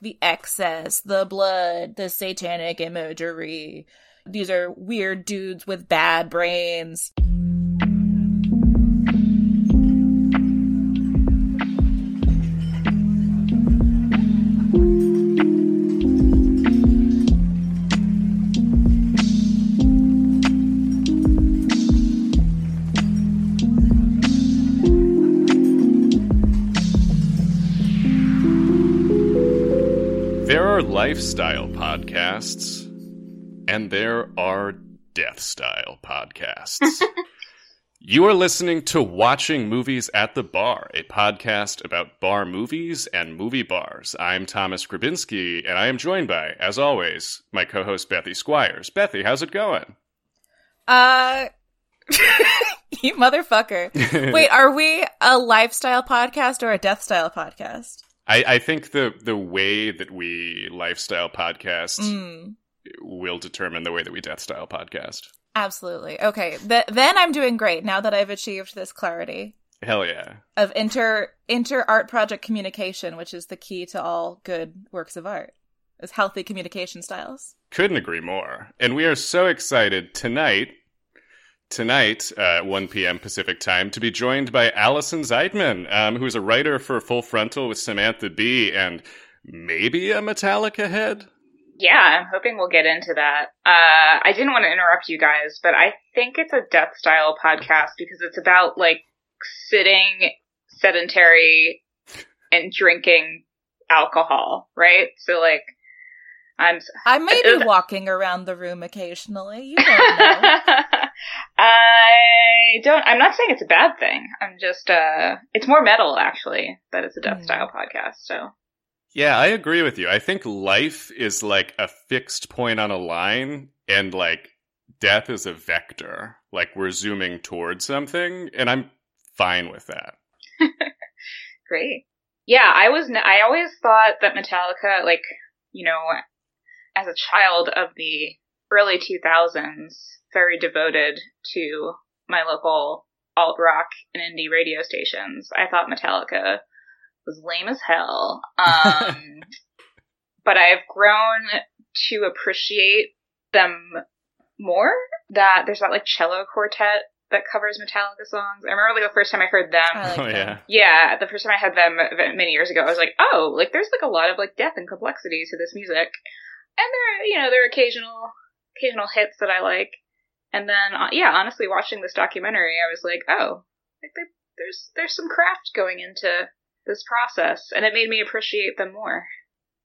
the excess, the blood, the satanic imagery. These are weird dudes with bad brains. Lifestyle podcasts, and there are death style podcasts. you are listening to Watching Movies at the Bar, a podcast about bar movies and movie bars. I'm Thomas Grabinski, and I am joined by, as always, my co host Bethy Squires. Bethy, how's it going? Uh, you motherfucker. Wait, are we a lifestyle podcast or a death style podcast? I, I think the the way that we lifestyle podcast Mm, will determine the way that we death style podcast. absolutely. Okay. Th- then I'm doing great now that I've achieved this clarity Hell yeah. of inter inter art project communication, which is the key to all good works of art. Is healthy communication styles. Couldn't agree more. And we are so excited tonight, tonight, uh, 1 p.m. Pacific time, to be joined by Allison Zeidman, um, who is a writer for Full Frontal with Samantha Bee and maybe a Metallica head. Yeah, I'm hoping we'll get into that. Uh, I didn't want to interrupt you guys, but I think it's a death style podcast because it's about like sitting sedentary and drinking alcohol, right? So like, I'm. I may be walking around the room occasionally. You don't know. I don't. I'm not saying it's a bad thing. I'm just. uh It's more metal actually that it's a death Mm. style podcast. So Yeah, I agree with you. I think life is like a fixed point on a line, and like death is a vector. Like we're zooming towards something, and I'm fine with that. Great. Yeah, I was. I always thought that Metallica, like, you know, as a child of the early 2000s, very devoted to my local alt rock and indie radio stations. I thought Metallica was lame as hell. Um, but I've grown to appreciate them more. That there's that like cello quartet that covers Metallica songs. I remember like the first time I heard them. I like oh them. yeah. Yeah, the first time I had them many years ago, I was like, oh, like there's like a lot of like depth and complexity to this music, and there, are, you know, there are occasional, occasional hits that I like, and then uh, yeah, honestly, watching this documentary, I was like, oh, like there- there's there's some craft going into this process, and it made me appreciate them more.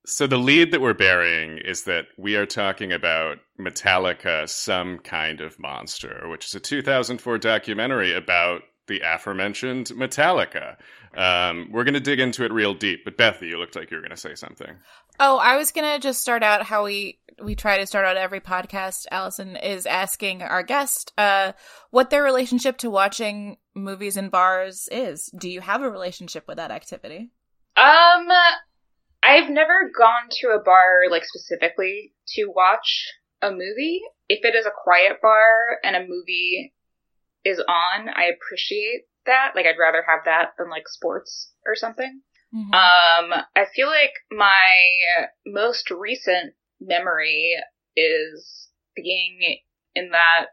So the lead that we're burying is that we are talking about Metallica, some kind of monster, which is a 2004 documentary about the aforementioned Metallica. Um, we're going to dig into it real deep, but Bethy, you looked like you were going to say something. Oh, I was gonna just start out how we we try to start out every podcast. Allison is asking our guest uh, what their relationship to watching movies in bars is. Do you have a relationship with that activity? Um, I've never gone to a bar like specifically to watch a movie. If it is a quiet bar and a movie is on, I appreciate that. Like I'd rather have that than like sports or something. Mhm. Um, I feel like my most recent memory is being in that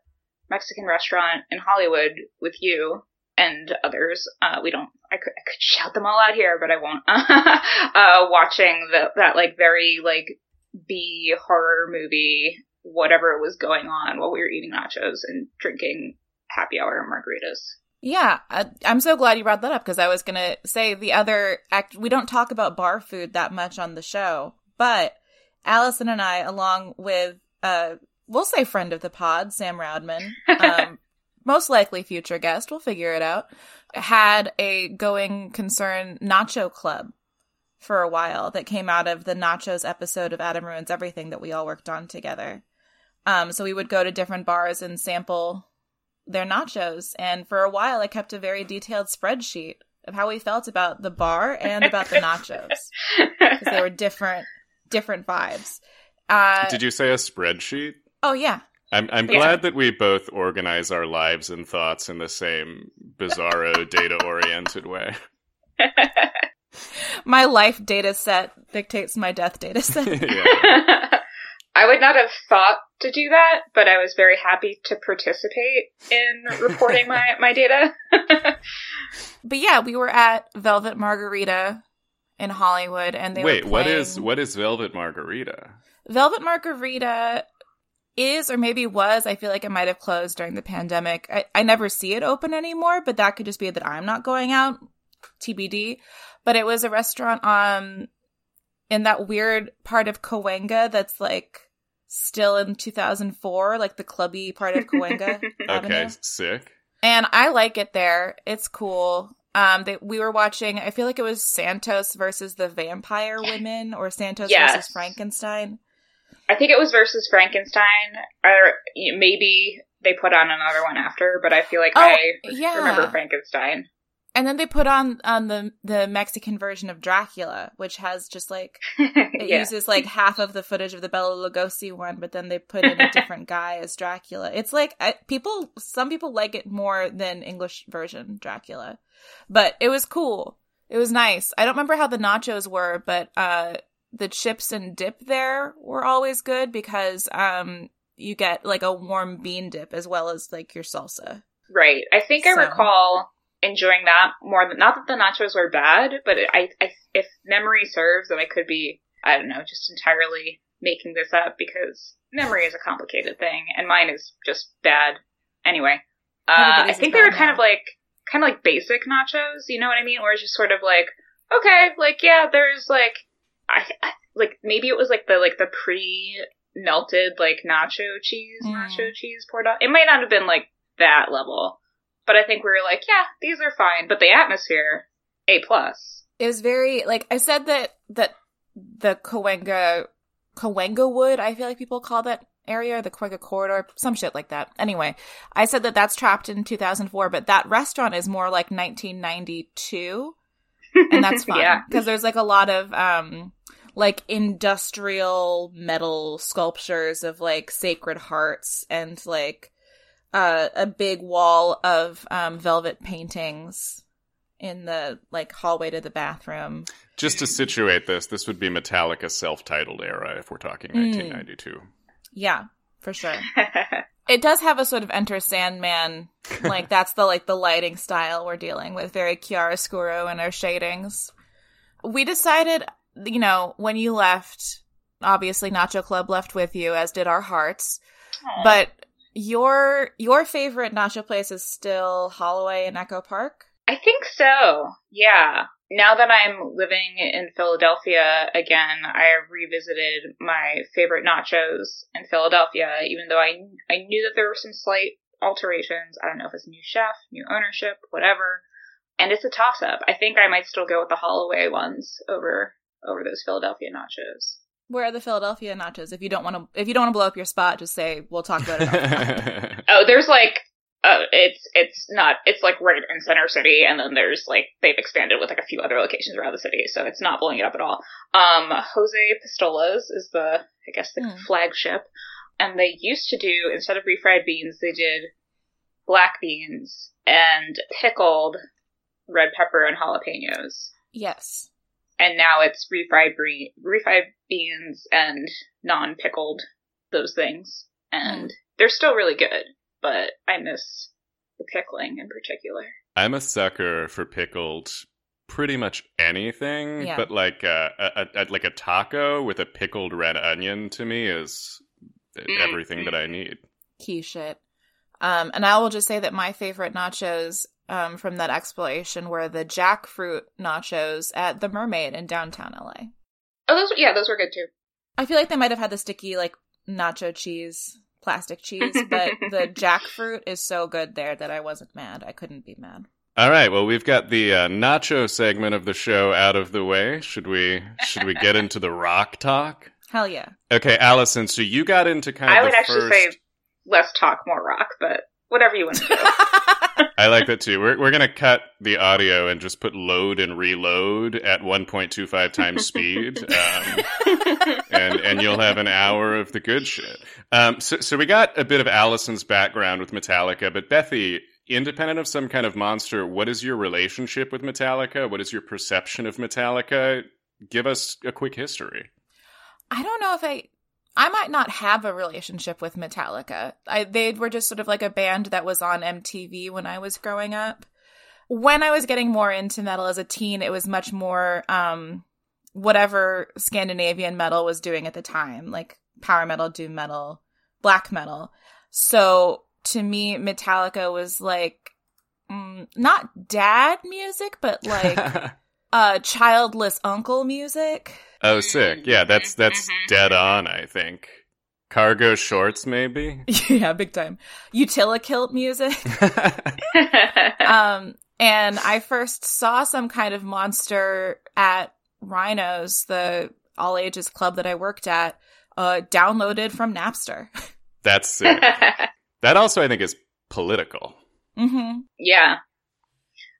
Mexican restaurant in Hollywood with you and others. Uh, we don't. I could, I could shout them all out here, but I won't. uh, watching the, that like very like B horror movie, whatever was going on while we were eating nachos and drinking happy hour margaritas. Yeah, I, I'm so glad you brought that up because I was gonna say the other act. We don't talk about bar food that much on the show, but Allison and I, along with uh, we'll say friend of the pod, Sam Roudman, um, most likely future guest, we'll figure it out, had a going concern nacho club for a while that came out of the nachos episode of Adam Ruins Everything that we all worked on together. Um, so we would go to different bars and sample their nachos. And for a while, I kept a very detailed spreadsheet of how we felt about the bar and about the nachos because they were different, different vibes. Uh, Did you say a spreadsheet? oh yeah, I'm I'm Yeah. glad that we both organize our lives and thoughts in the same bizarro data oriented way. my life data set dictates my death data set. yeah. I would not have thought to do that, but I was very happy to participate in reporting my, my data. but yeah, we were at Velvet Margarita in Hollywood and they Wait, what is what is Velvet Margarita? Velvet Margarita is or maybe was, I feel like it might have closed during the pandemic. I, I never see it open anymore, but that could just be that I'm not going out. TBD. But it was a restaurant um in that weird part of Cahuenga that's like still in 2004, like the clubby part of Cahuenga. Okay, sick. And I like it there. It's cool. Um, they, we were watching. I feel like it was Santos versus the Vampire Women, or Santos Yes. versus Frankenstein. I think it was versus Frankenstein, or maybe they put on another one after, but I feel like Oh, I yeah. remember Frankenstein. And then they put on on the the Mexican version of Dracula, which has just like it yeah. uses like half of the footage of the Bela Lugosi one, but then they put in a different guy as Dracula. It's like I, people, some people like it more than English version Dracula, but it was cool. It was nice. I don't remember how the nachos were, but uh the chips and dip there were always good because um you get like a warm bean dip as well as like your salsa. Right. I think I recall enjoying that more than not that the nachos were bad, but I, I if memory serves, and I could be I don't know, just entirely making this up because memory is a complicated thing, and mine is just bad. Anyway, uh, I think they were kind now. of like kind of like basic nachos. You know what I mean? Where it's just sort of like okay, like yeah, there's like I, I like maybe it was like the like the pre melted like nacho cheese, Mm. nacho cheese poured on. It might not have been like that level, but I think we were like, yeah, these are fine. But the atmosphere, a plus. it was very like I said that that the Cahuenga Cahuenga Wood, I feel like people call that area, the Cahuenga corridor, some shit like that. Anyway, I said that that's trapped in 2004, but that restaurant is more like 1992, and that's fine yeah, because there's like a lot of um like industrial metal sculptures of like sacred hearts and like uh, a big wall of um velvet paintings in the like hallway to the bathroom. Just to situate this, this would be Metallica self-titled era if we're talking Mm. 1992. Yeah, for sure. It does have a sort of Enter Sandman, like that's the like the lighting style we're dealing with, very chiaroscuro in our shadings. We decided, you know, when you left, obviously Nacho Club left with you, as did our hearts. But your your favorite nacho place is still Holloway and Echo Park. I think so. Yeah. Now that I'm living in Philadelphia again, I have revisited my favorite nachos in Philadelphia, even though I I knew that there were some slight alterations. I don't know if it's a new chef, new ownership, whatever. And it's a toss up. I think I might still go with the Holloway ones over over those Philadelphia nachos. Where are the Philadelphia nachos? If you don't want to, if you don't want to blow up your spot, just say we'll talk about it. Oh, there's like uh, it's it's not it's like right in Center City, and then there's like they've expanded with like a few other locations around the city, so it's not blowing it up at all. Um, Jose Pistolas is the I guess the Hmm. flagship, and they used to do instead of refried beans, they did black beans and pickled red pepper and jalapenos, yes. And now it's refried bre- refried beans and non pickled those things, and they're still really good but I miss the pickling in particular. I'm a sucker for pickled pretty much anything, Yeah. but like uh, a, a, like a taco with a pickled red onion to me is Mm, everything that I need. key shit. Um, and I will just say that my favorite nachos um, from that exploration were the jackfruit nachos at the Mermaid in downtown LA. Oh, those yeah, those were good too. I feel like they might have had the sticky like nacho cheese, plastic cheese, but the jackfruit is so good there that I wasn't mad. I couldn't be mad. All right, well we've got the uh, nacho segment of the show out of the way. Should we should we get into the rock talk? Hell yeah. Okay, Allison. So you got into kind of I would the actually first. say less talk, more rock, but whatever you want to do. I like that too. We're we're gonna cut the audio and just put load and reload at 1.25 times speed, um, and and you'll have an hour of the good shit. Um, so so we got a bit of Allison's background with Metallica, but Bethy, independent of some kind of monster, what is your relationship with Metallica? What is your perception of Metallica? Give us a quick history. I don't know if I I might not have a relationship with Metallica. I they were just sort of like a band that was on MTV when I was growing up. When I was getting more into metal as a teen, it was much more um whatever Scandinavian metal was doing at the time, like power metal, doom metal, black metal. So to me, Metallica was like mm, not dad music, but like uh childless uncle music. Oh, sick! Yeah, that's that's dead on. I think cargo shorts, maybe. yeah, big time. Utilikilt music. um, and I first saw some kind of monster at Rhinos, the all ages club that I worked at, uh, downloaded from Napster. That's sick. that also, I think, is political. Mm-hmm. Yeah,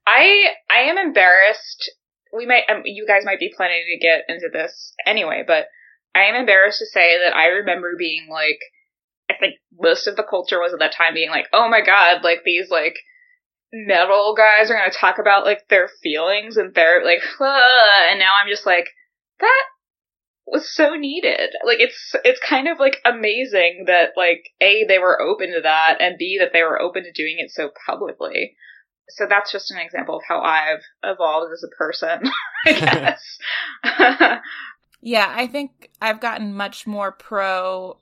I I am embarrassed. We might, um, you guys might be planning to get into this anyway, but I am embarrassed to say that I remember being like, I think most of the culture was at that time being like, oh my god, like these like metal guys are going to talk about like their feelings and their like, and now I'm just like, that was so needed. Like it's it's kind of like amazing that like a they were open to that and b that they were open to doing it so publicly. So that's just an example of how I've evolved as a person, I guess. yeah, I think I've gotten much more pro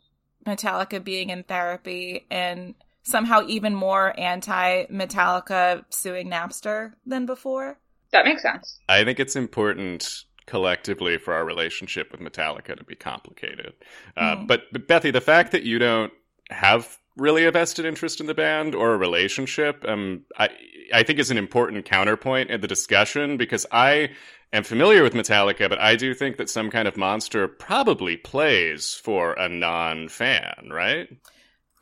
Metallica being in therapy and somehow even more anti Metallica suing Napster than before. That makes sense. I think it's important collectively for our relationship with Metallica to be complicated. Uh, mm. but, but Bethy, the fact that you don't have really a vested interest in the band or a relationship, um, I I think is an important counterpoint in the discussion because I am familiar with Metallica, but I do think that some kind of monster probably plays for a non-fan, right?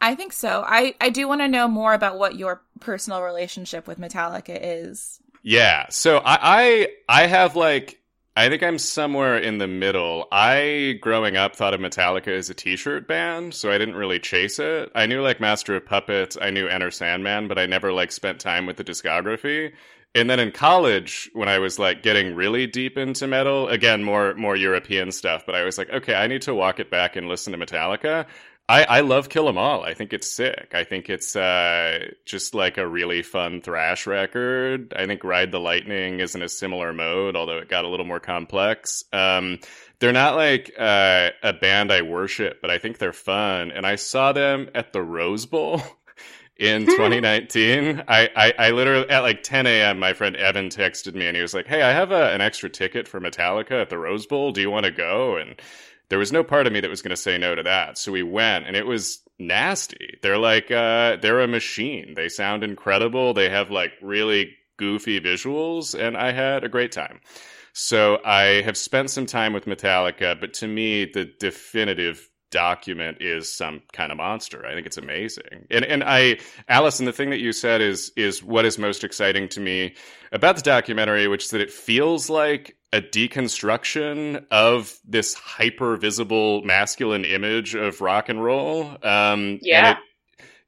I think so. I, I do want to know more about what your personal relationship with Metallica is. Yeah. So I, I I have like I think I'm somewhere in the middle. I, growing up, thought of Metallica as a t shirt band, so I didn't really chase it. I knew, like, Master of Puppets, I knew Enter Sandman, but I never, like, spent time with the discography. And then in college, when I was, like, getting really deep into metal, again, more, more European stuff, but I was like, okay, I need to walk it back and listen to Metallica. I, I love Kill 'Em All. I think it's sick. I think it's uh, just like a really fun thrash record. I think Ride the Lightning is in a similar mode, although it got a little more complex. Um, they're not like uh, a band I worship, but I think they're fun. And I saw them at the Rose Bowl. in 2019 I, I, I literally at like 10 a.m my friend evan texted me and he was like hey i have a, an extra ticket for metallica at the rose bowl do you want to go and there was no part of me that was going to say no to that. So we went and it was nasty. They're like, uh, they're a machine. They sound incredible. They have like really goofy visuals and I had a great time. So I have spent some time with Metallica, but to me, the definitive document is some kind of monster. I think it's amazing. And and I Allison, the thing that you said is is what is most exciting to me about the documentary, which is that it feels like a deconstruction of this hyper visible masculine image of rock and roll. Um, yeah. And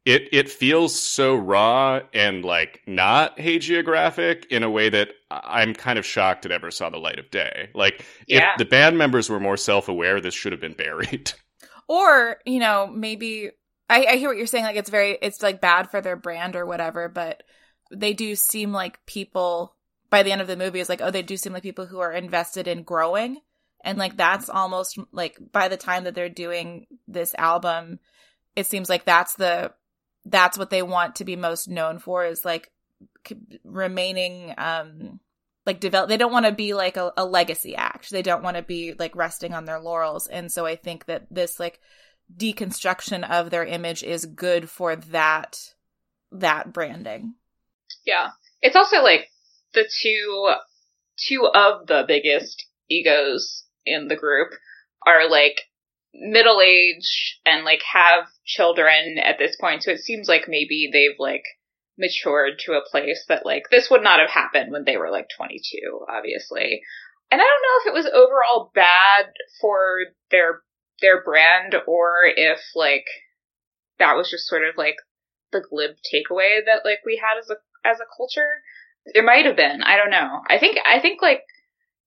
it, it it feels so raw and like not hagiographic in a way that I'm kind of shocked it ever saw the light of day. Like yeah. if the band members were more self aware, this should have been buried. Or, you know, maybe I, I hear what you're saying, like it's very it's like bad for their brand or whatever, but they do seem like people by the end of the movie is like, oh, they do seem like people who are invested in growing. And like that's almost like by the time that they're doing this album, it seems like that's the that's what they want to be most known for is like remaining um like develop they don't want to be like a, a legacy act. They don't want to be like resting on their laurels. And so i think that this like deconstruction of their image is good for that that branding. Yeah. It's also like the two two of the biggest egos in the group are like middle age and like have children at this point so it seems like maybe they've like matured to a place that like this would not have happened when they were like 22 obviously and i don't know if it was overall bad for their their brand or if like that was just sort of like the glib takeaway that like we had as a as a culture. It might have been. I don't know. I think I think like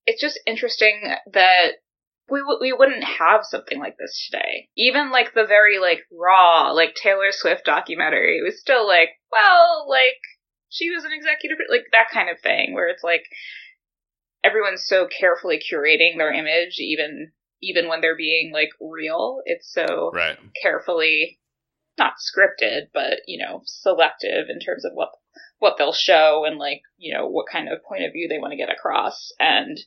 it's just interesting that we w- we wouldn't have something like this today. Even like the very like raw like Taylor Swift documentary it was still like well like she was an executive like that kind of thing where it's like everyone's so carefully curating their image even even when they're being like real. It's so Right. carefully not scripted but you know selective in terms of what what they'll show and like you know what kind of point of view they want to get across. And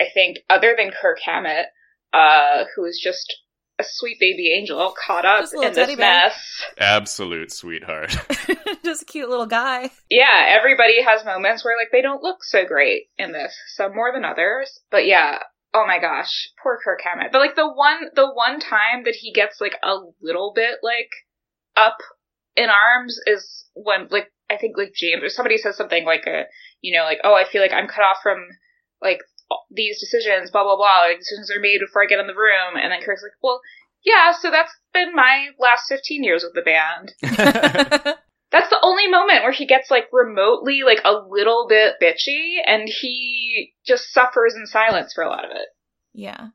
i think other than kirk hammett uh who is just a sweet baby angel caught up Just a little in this mess. Absolute sweetheart. Just a cute little guy. yeah everybody has moments where like they don't look so great in this some more than others. But yeah oh my gosh poor kirk hammett. But like the one the one time that he gets like a little bit like up in arms is when like I think like James or somebody says something like a you know like oh I feel like I'm cut off from like these decisions blah blah blah like decisions are made before I get in the room and then Kirk's like well yeah so that's been my last 15 years with the band that's the only moment where he gets like remotely like a little bit bitchy and he just suffers in silence for a lot of it yeah.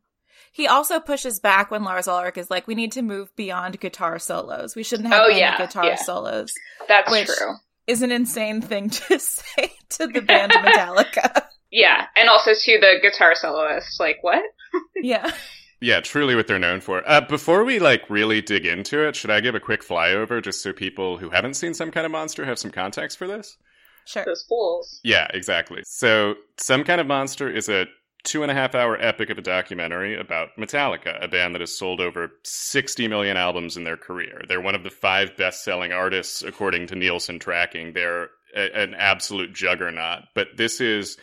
He also pushes back when Lars Ulrich is like, we need to move beyond guitar solos. We shouldn't have Oh, any yeah, guitar yeah. solos. that's Which- true Is an insane thing to say to the band Metallica. yeah and also to the guitar soloist like what yeah. yeah, truly what they're known for. Uh, before we like really dig into it, should I give a quick flyover just so people who haven't seen some kind of monster have some context for this? Sure. those fools Yeah, exactly. So, Some Kind of Monster is a two and a half hour epic of a documentary about Metallica, a band that has sold over 60 million albums in their career. They're one of the five best selling artists according to Nielsen tracking. They're a, an absolute juggernaut. But this is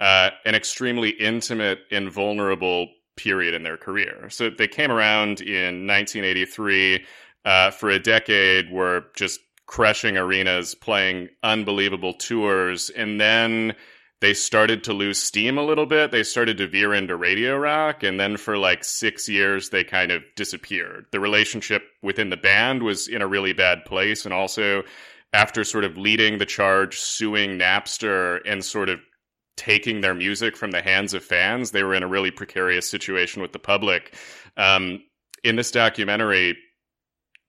uh, an extremely intimate and vulnerable period in their career. So, they came around in 1983 uh, for a decade, were just crushing arenas, playing unbelievable tours, and then they started to lose steam a little bit. They started to veer into radio rock, and then for like six years, they kind of disappeared. The relationship within the band was in a really bad place, and also after sort of leading the charge, suing Napster, and sort of taking their music from the hands of fans, they were in a really precarious situation with the public. Um, in this documentary,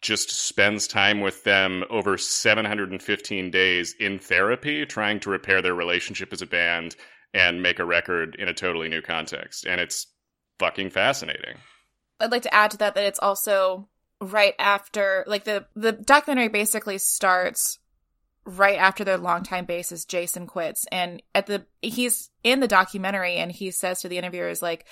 just spends time with them over 715 days in therapy trying to repair their relationship as a band and make a record in a totally new context. And it's fucking fascinating. I'd like to add to that that it's also right after like the the documentary basically starts right after their longtime bassist Jason quits. And at the he's in the documentary and he says to the interviewers like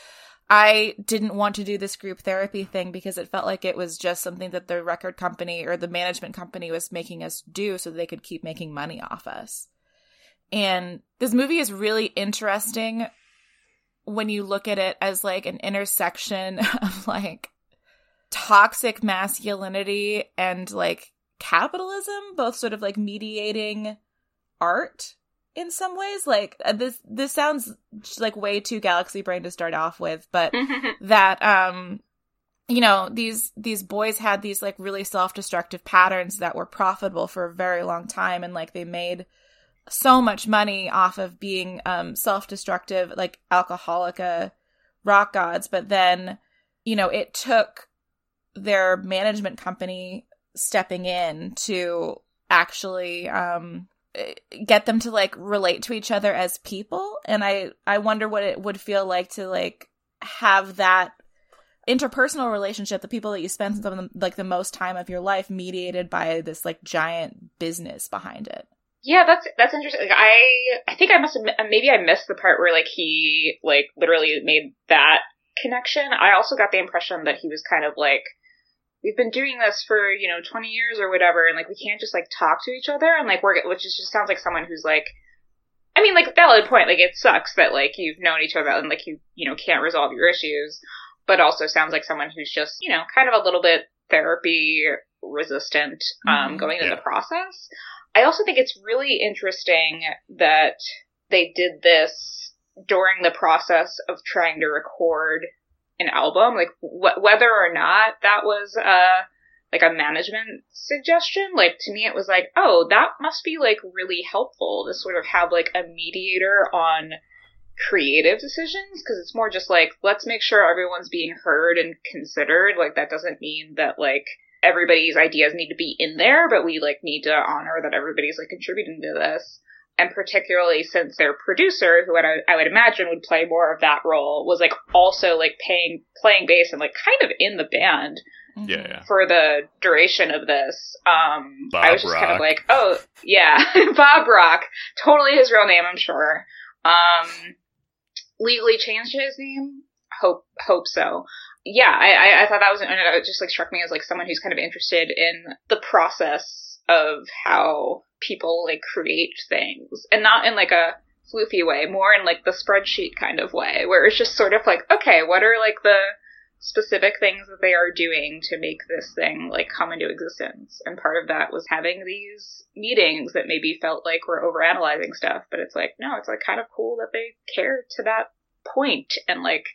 I didn't want to do this group therapy thing because it felt like it was just something that the record company or the management company was making us do so they could keep making money off us. And this movie is really interesting when you look at it as like an intersection of like toxic masculinity and like capitalism, both sort of like mediating art in some ways. Like uh, this, this sounds like way too galaxy brain to start off with, but that um you know these these boys had these like really self-destructive patterns that were profitable for a very long time and like they made so much money off of being um self-destructive like alcoholica rock gods but then you know it took their management company stepping in to actually um get them to like relate to each other as people and i i wonder what it would feel like to like have that interpersonal relationship the people that you spend some of the, like the most time of your life mediated by this like giant business behind it Yeah, that's that's interesting. Like, I I think I must have maybe I missed the part where like he like literally made that connection. I also got the impression that he was kind of like we've been doing this for you know 20 years or whatever and like we can't just like talk to each other and like we're which is just sounds like someone who's like I mean like valid point like it sucks that like you've known each other and like you you know can't resolve your issues but also sounds like someone who's just you know kind of a little bit therapy resistant um Mhm. going into Yeah. the process. I also think it's really interesting that they did this during the process of trying to record an album, like wh- whether or not that was uh, like a management suggestion. Like to me, it was like, oh, that must be like really helpful to sort of have like a mediator on creative decisions because it's more just like let's make sure everyone's being heard and considered. Like that doesn't mean that like everybody's ideas need to be in there, but we like need to honor that everybody's like contributing to this. And particularly since their producer, who I, I would imagine would play more of that role, was like also like paying playing bass and like kind of in the band yeah, yeah. for the duration of this. Um, Bob I was just kind of like, oh yeah, Bob Rock, totally his real name, I'm sure. Um, legally changed his name. Hope hope so. Yeah, I, I, I thought that was and it just like struck me as like someone who's kind of interested in the process of how people like create things, and not in like a floofy way, more in like the spreadsheet kind of way, where it's just sort of like, okay, what are like the specific things that they are doing to make this thing like come into existence. And part of that was having these meetings that maybe felt like we're overanalyzing stuff, but it's like, no, it's like kind of cool that they care to that point and like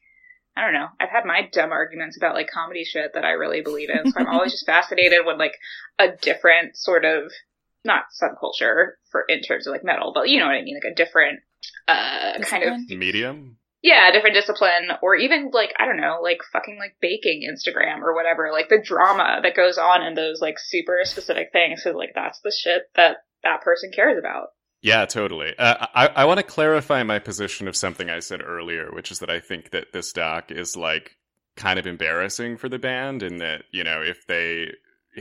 I don't know. I've had my dumb arguments about like comedy shit that I really believe in. So I'm always just fascinated when like a different sort of not subculture for in terms of like metal, but you know what I mean, like a different uh kind of Medium. yeah, a different discipline, or even like I don't know, like fucking like baking Instagram or whatever, like the drama that goes on in those like super specific things. So like that's the shit that that person cares about. Yeah, totally. Uh, I I want to clarify my position of something I said earlier, which is that I think that this doc is like kind of embarrassing for the band, and that you know if they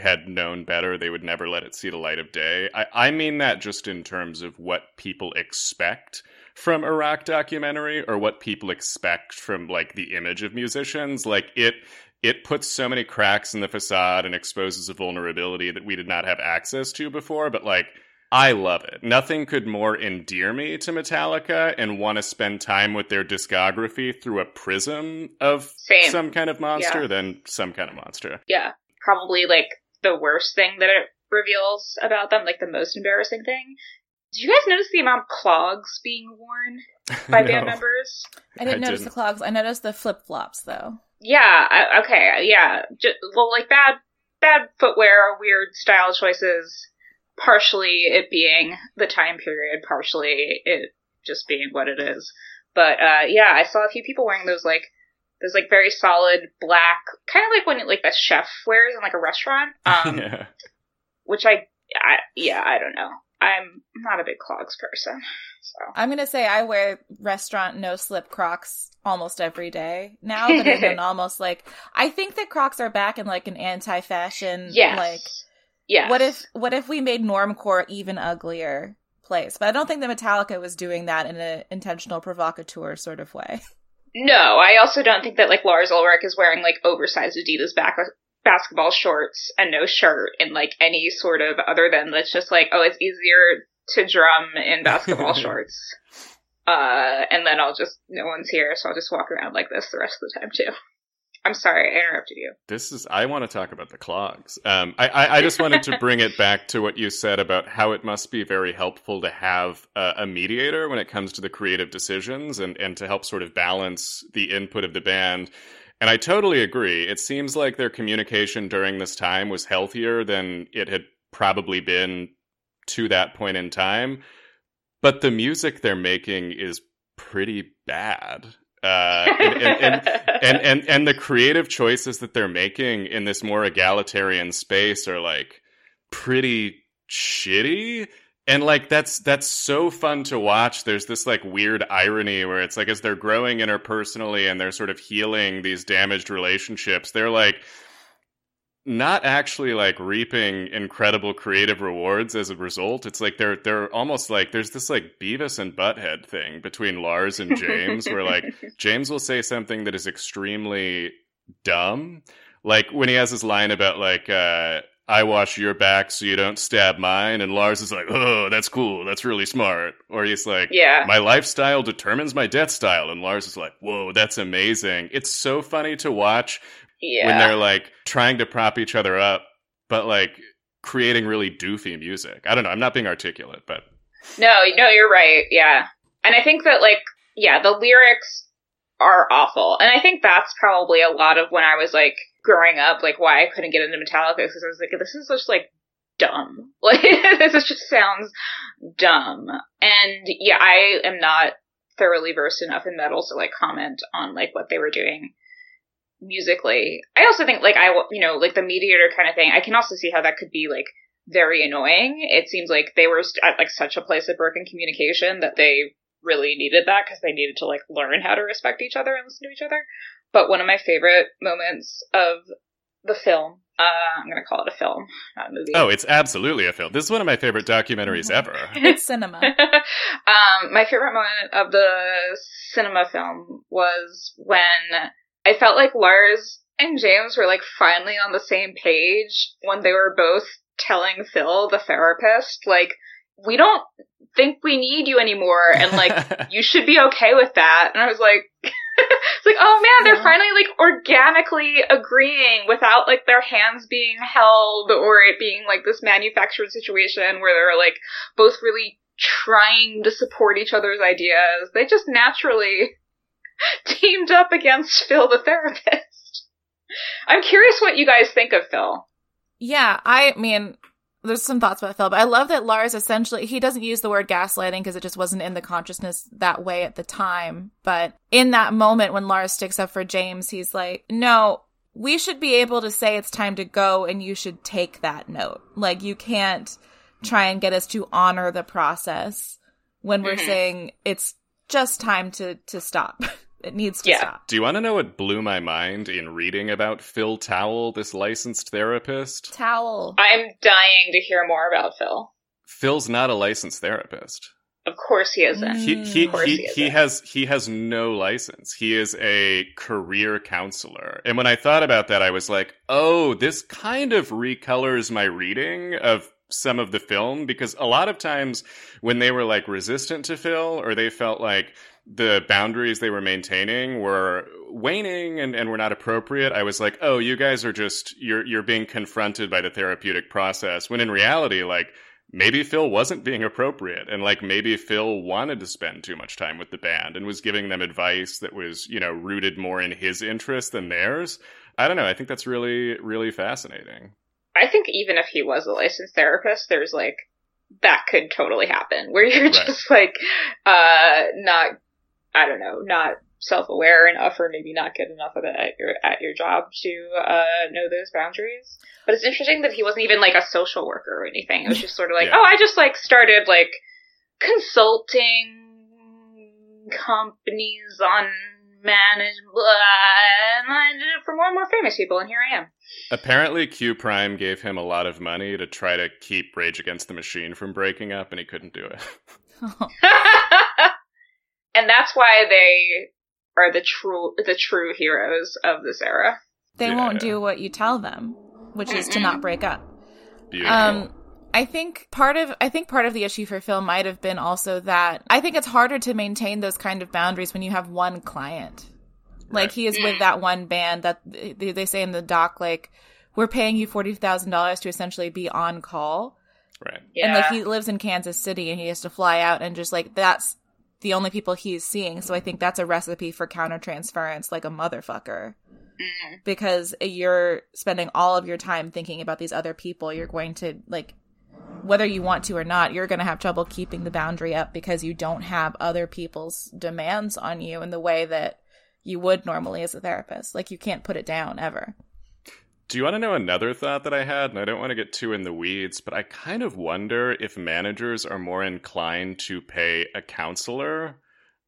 had known better, they would never let it see the light of day. I, I mean that just in terms of what people expect from a rock documentary, or what people expect from like the image of musicians. Like it it puts so many cracks in the facade and exposes a vulnerability that we did not have access to before. But like, I love it. Nothing could more endear me to Metallica and want to spend time with their discography through a prism of Same. some kind of monster Yeah. than some kind of monster. Yeah, probably like the worst thing that it reveals about them, like the most embarrassing thing. Did you guys notice the amount of clogs being worn by No. band members? I didn't I notice didn't. the clogs. I noticed the flip flops though. Yeah, I, okay, yeah. J- well, like bad, bad footwear, weird style choices. Partially it being the time period, partially it just being what it is. But uh yeah, I saw a few people wearing those like those like very solid black, kind of like when like a chef wears in like a restaurant. Um, yeah. which I, I, yeah, I don't know. I'm not a big clogs person, so I'm gonna say I wear restaurant no slip Crocs almost every day now that I've been almost like I think that Crocs are back in like an anti-fashion yes, like yes. what if what if we made normcore even uglier place? But I don't think that Metallica was doing that in an intentional provocateur sort of way. No, I also don't think that like Lars Ulrich is wearing like oversized Adidas back basketball shorts and no shirt in like any sort of other than that's just like oh it's easier to drum in basketball shorts. Uh, and then I'll just no one's here, so I'll just walk around like this the rest of the time too. I'm sorry, I interrupted you. This is. I want to talk about the clogs. Um, I, I, I just wanted to bring it back to what you said about how it must be very helpful to have a, a mediator when it comes to the creative decisions and, and to help sort of balance the input of the band. And I totally agree. It seems like their communication during this time was healthier than it had probably been to that point in time. But the music they're making is pretty bad. Uh, and, and, and, and and the creative choices that they're making in this more egalitarian space are like pretty shitty. And like that's that's so fun to watch. There's this like weird irony where it's like as they're growing interpersonally and they're sort of healing these damaged relationships they're like not actually like reaping incredible creative rewards as a result. It's like they're they're almost like there's this like Beavis and Butthead thing between Lars and James where like James will say something that is extremely dumb. Like when he has his line about like uh I wash your back so you don't stab mine and Lars is like, "Oh, that's cool. That's really smart." Or he's like, yeah, my lifestyle determines my death style and Lars is like, "Whoa, that's amazing." It's so funny to watch yeah. when they're like trying to prop each other up, but like creating really doofy music. I don't know. I'm not being articulate, but No, no, you're right. Yeah. And I think that like yeah, the lyrics are awful. And I think that's probably a lot of when I was like growing up, like why I couldn't get into Metallica because I was like, this is just like dumb. Like this just sounds dumb. And yeah, I am not thoroughly versed enough in metal to like comment on like what they were doing musically. I also think like I you know like the mediator kind of thing. I can also see how that could be like very annoying. It seems like they were at like such a place of broken communication that they really needed that because they needed to like learn how to respect each other and listen to each other. But one of my favorite moments of the film, uh, I'm going to call it a film, not a movie. Oh, it's absolutely a film. This is one of my favorite documentaries mm-hmm. ever. It's cinema. um, my favorite moment of the cinema film was when I felt like Lars and James were like finally on the same page when they were both telling Phil, the therapist, like, we don't think we need you anymore and like you should be okay with that. And I was like it's like, oh man, they're yeah. finally like organically agreeing without like their hands being held or it being like this manufactured situation where they're like both really trying to support each other's ideas. They just naturally teamed up against Phil the therapist. I'm curious what you guys think of Phil. Yeah, I mean, there's some thoughts about Phil, but I love that Lars essentially he doesn't use the word gaslighting because it just wasn't in the consciousness that way at the time. But in that moment when Lars sticks up for James, he's like, "No, we should be able to say it's time to go, and you should take that note. Like you can't try and get us to honor the process when we're mm-hmm. saying it's just time to to stop." It needs to yeah. stop. Do you want to know what blew my mind in reading about Phil Towle, this licensed therapist? Towle. I'm dying to hear more about Phil. Phil's not a licensed therapist. Of course he isn't. Mm. He he he, he, he has he has no license. He is a career counselor. And when I thought about that, I was like, oh, this kind of recolors my reading of some of the film because a lot of times when they were like resistant to Phil or they felt like the boundaries they were maintaining were waning and, and were not appropriate, I was like, oh, you guys are just you're you're being confronted by the therapeutic process. When in reality, like maybe Phil wasn't being appropriate and like maybe Phil wanted to spend too much time with the band and was giving them advice that was, you know, rooted more in his interest than theirs. I don't know. I think that's really, really fascinating. I think even if he was a licensed therapist, there's like that could totally happen where you're right. just like uh not I don't know, not self-aware enough or maybe not good enough of it at your at your job to uh, know those boundaries. But it's interesting that he wasn't even like a social worker or anything. It was just sort of like, yeah. oh, I just like started like consulting companies on management, and I did it for more and more famous people, and here I am. Apparently, Q Prime gave him a lot of money to try to keep Rage Against the Machine from breaking up, and he couldn't do it. and that's why they are the true the true heroes of this era. They yeah. won't do what you tell them, which is to not break up. Beautiful. Um, I think part of I think part of the issue for Phil might have been also that I think it's harder to maintain those kind of boundaries when you have one client. Like he is with that one band that they, they say in the doc, like we're paying you forty thousand dollars to essentially be on call. Right. Yeah. And like he lives in Kansas City and he has to fly out and just like that's the only people he's seeing. So I think that's a recipe for countertransference like a motherfucker. Mm. Because you're spending all of your time thinking about these other people, you're going to like whether you want to or not, you're going to have trouble keeping the boundary up because you don't have other people's demands on you in the way that you would normally as a therapist. Like you can't put it down ever. Do you want to know another thought that I had? And I don't want to get too in the weeds, but I kind of wonder if managers are more inclined to pay a counselor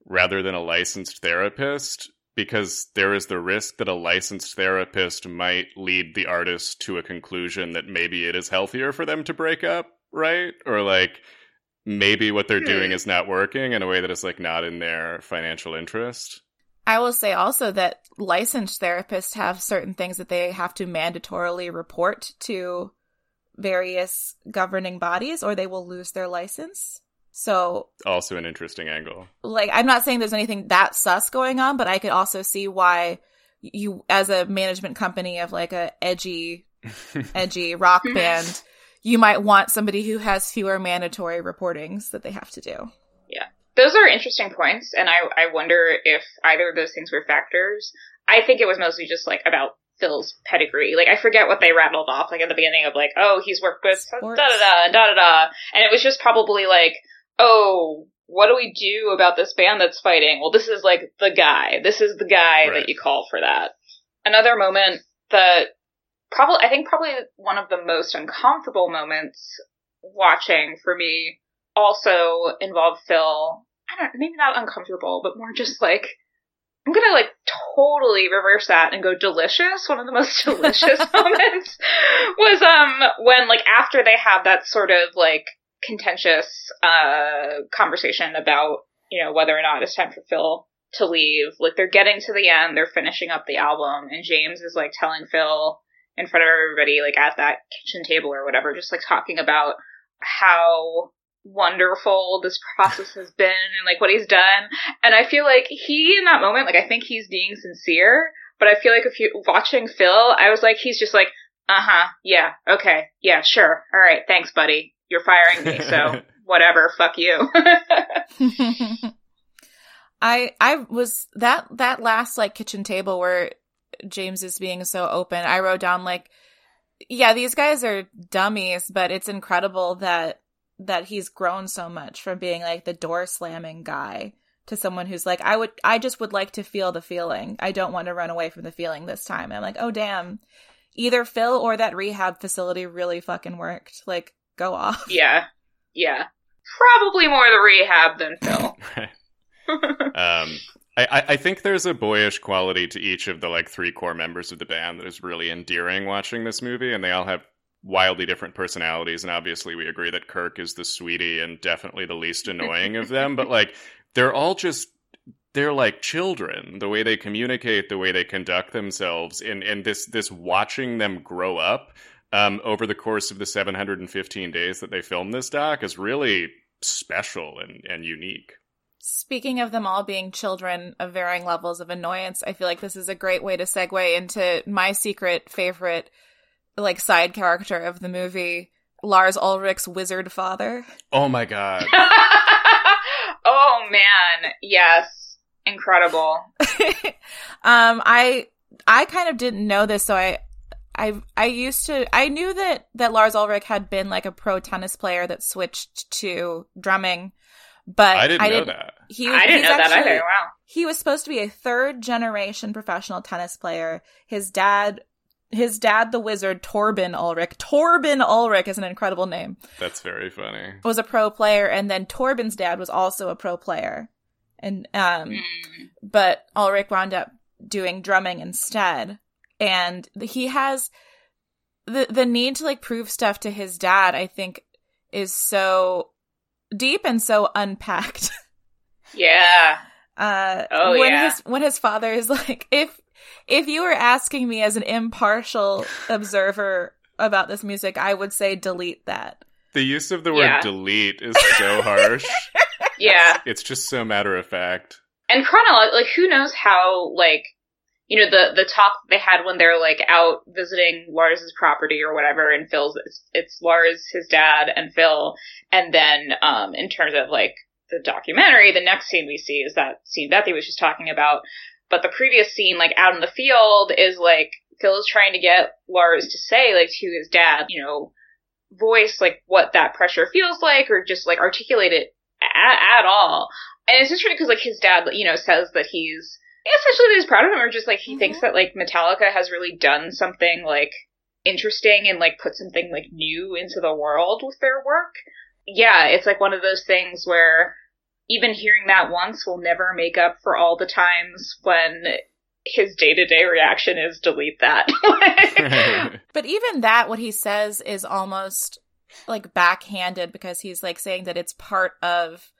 rather than a licensed therapist because there is the risk that a licensed therapist might lead the artist to a conclusion that maybe it is healthier for them to break up, right? Or like maybe what they're doing hmm. is not working in a way that is like not in their financial interest. I will say also that licensed therapists have certain things that they have to mandatorily report to various governing bodies or they will lose their license. So also an interesting angle. Like I'm not saying there's anything that sus going on, but I could also see why you as a management company of like a edgy edgy rock band, you might want somebody who has fewer mandatory reportings that they have to do. Yeah. those are interesting points, and I I wonder if either of those things were factors. I think it was mostly just like about Phil's pedigree. Like I forget what they rattled off like at the beginning of like, oh, he's worked with da da da da da da, and it was just probably like, oh, what do we do about this band that's fighting? Well, this is like the guy. This is the guy right. that you call for that. Another moment that probably I think probably one of the most uncomfortable moments watching for me also involved Phil. I don't maybe not uncomfortable, but more just like I'm gonna like totally reverse that and go delicious. One of the most delicious moments was um when like after they have that sort of like contentious uh conversation about you know whether or not it's time for Phil to leave. Like they're getting to the end, they're finishing up the album, and James is like telling Phil in front of everybody, like at that kitchen table or whatever, just like talking about how wonderful this process has been and like what he's done. And I feel like he in that moment, like I think he's being sincere, but I feel like if you watching Phil, I was like, he's just like, uh huh, yeah, okay, yeah, sure, all right, thanks, buddy. You're firing me, so whatever, fuck you. I I was that that last like kitchen table where James is being so open. I wrote down like yeah, these guys are dummies, but it's incredible that that he's grown so much from being like the door slamming guy to someone who's like I would I just would like to feel the feeling. I don't want to run away from the feeling this time. I'm like, "Oh damn. Either Phil or that rehab facility really fucking worked. Like go off." Yeah. Yeah. Probably more the rehab than Phil. um I, I think there's a boyish quality to each of the like three core members of the band that is really endearing watching this movie, and they all have wildly different personalities. And obviously, we agree that Kirk is the sweetie and definitely the least annoying of them. But like, they're all just they're like children. The way they communicate, the way they conduct themselves, and and this this watching them grow up um, over the course of the 715 days that they filmed this doc is really special and and unique. Speaking of them all being children of varying levels of annoyance, I feel like this is a great way to segue into my secret favorite, like, side character of the movie, Lars Ulrich's wizard father. Oh my god. oh man, yes. Incredible. um, I I kind of didn't know this, so I I I used to I knew that that Lars Ulrich had been like a pro tennis player that switched to drumming but I didn't I know didn't, that. He, I didn't know actually, that either. Wow. He was supposed to be a third generation professional tennis player. His dad, his dad, the wizard Torben Ulrich. Torben Ulrich is an incredible name. That's very funny. Was a pro player, and then Torben's dad was also a pro player, and um, mm. but Ulrich wound up doing drumming instead, and he has the the need to like prove stuff to his dad. I think is so deep and so unpacked. Yeah. Uh, oh when yeah. His, when his father is like, if if you were asking me as an impartial observer about this music, I would say delete that. The use of the word yeah. delete is so harsh. yeah. It's, it's just so matter of fact. And chronology, like, who knows how, like, you know, the, the talk they had when they're, like, out visiting Lars's property or whatever, and Phil's, it's, it's Lars, his dad, and Phil, and then, um, in terms of like the documentary, the next scene we see is that scene Bethy was just talking about. But the previous scene, like out in the field, is like Phil is trying to get Lars to say, like, to his dad, you know, voice like what that pressure feels like, or just like articulate it at, at all. And it's interesting because like his dad, you know, says that he's essentially that he's proud of him, or just like he mm-hmm. thinks that like Metallica has really done something like interesting and like put something like new into the world with their work yeah, it's like one of those things where even hearing that once will never make up for all the times when his day to day reaction is delete that. but even that, what he says is almost like backhanded because he's like saying that it's part of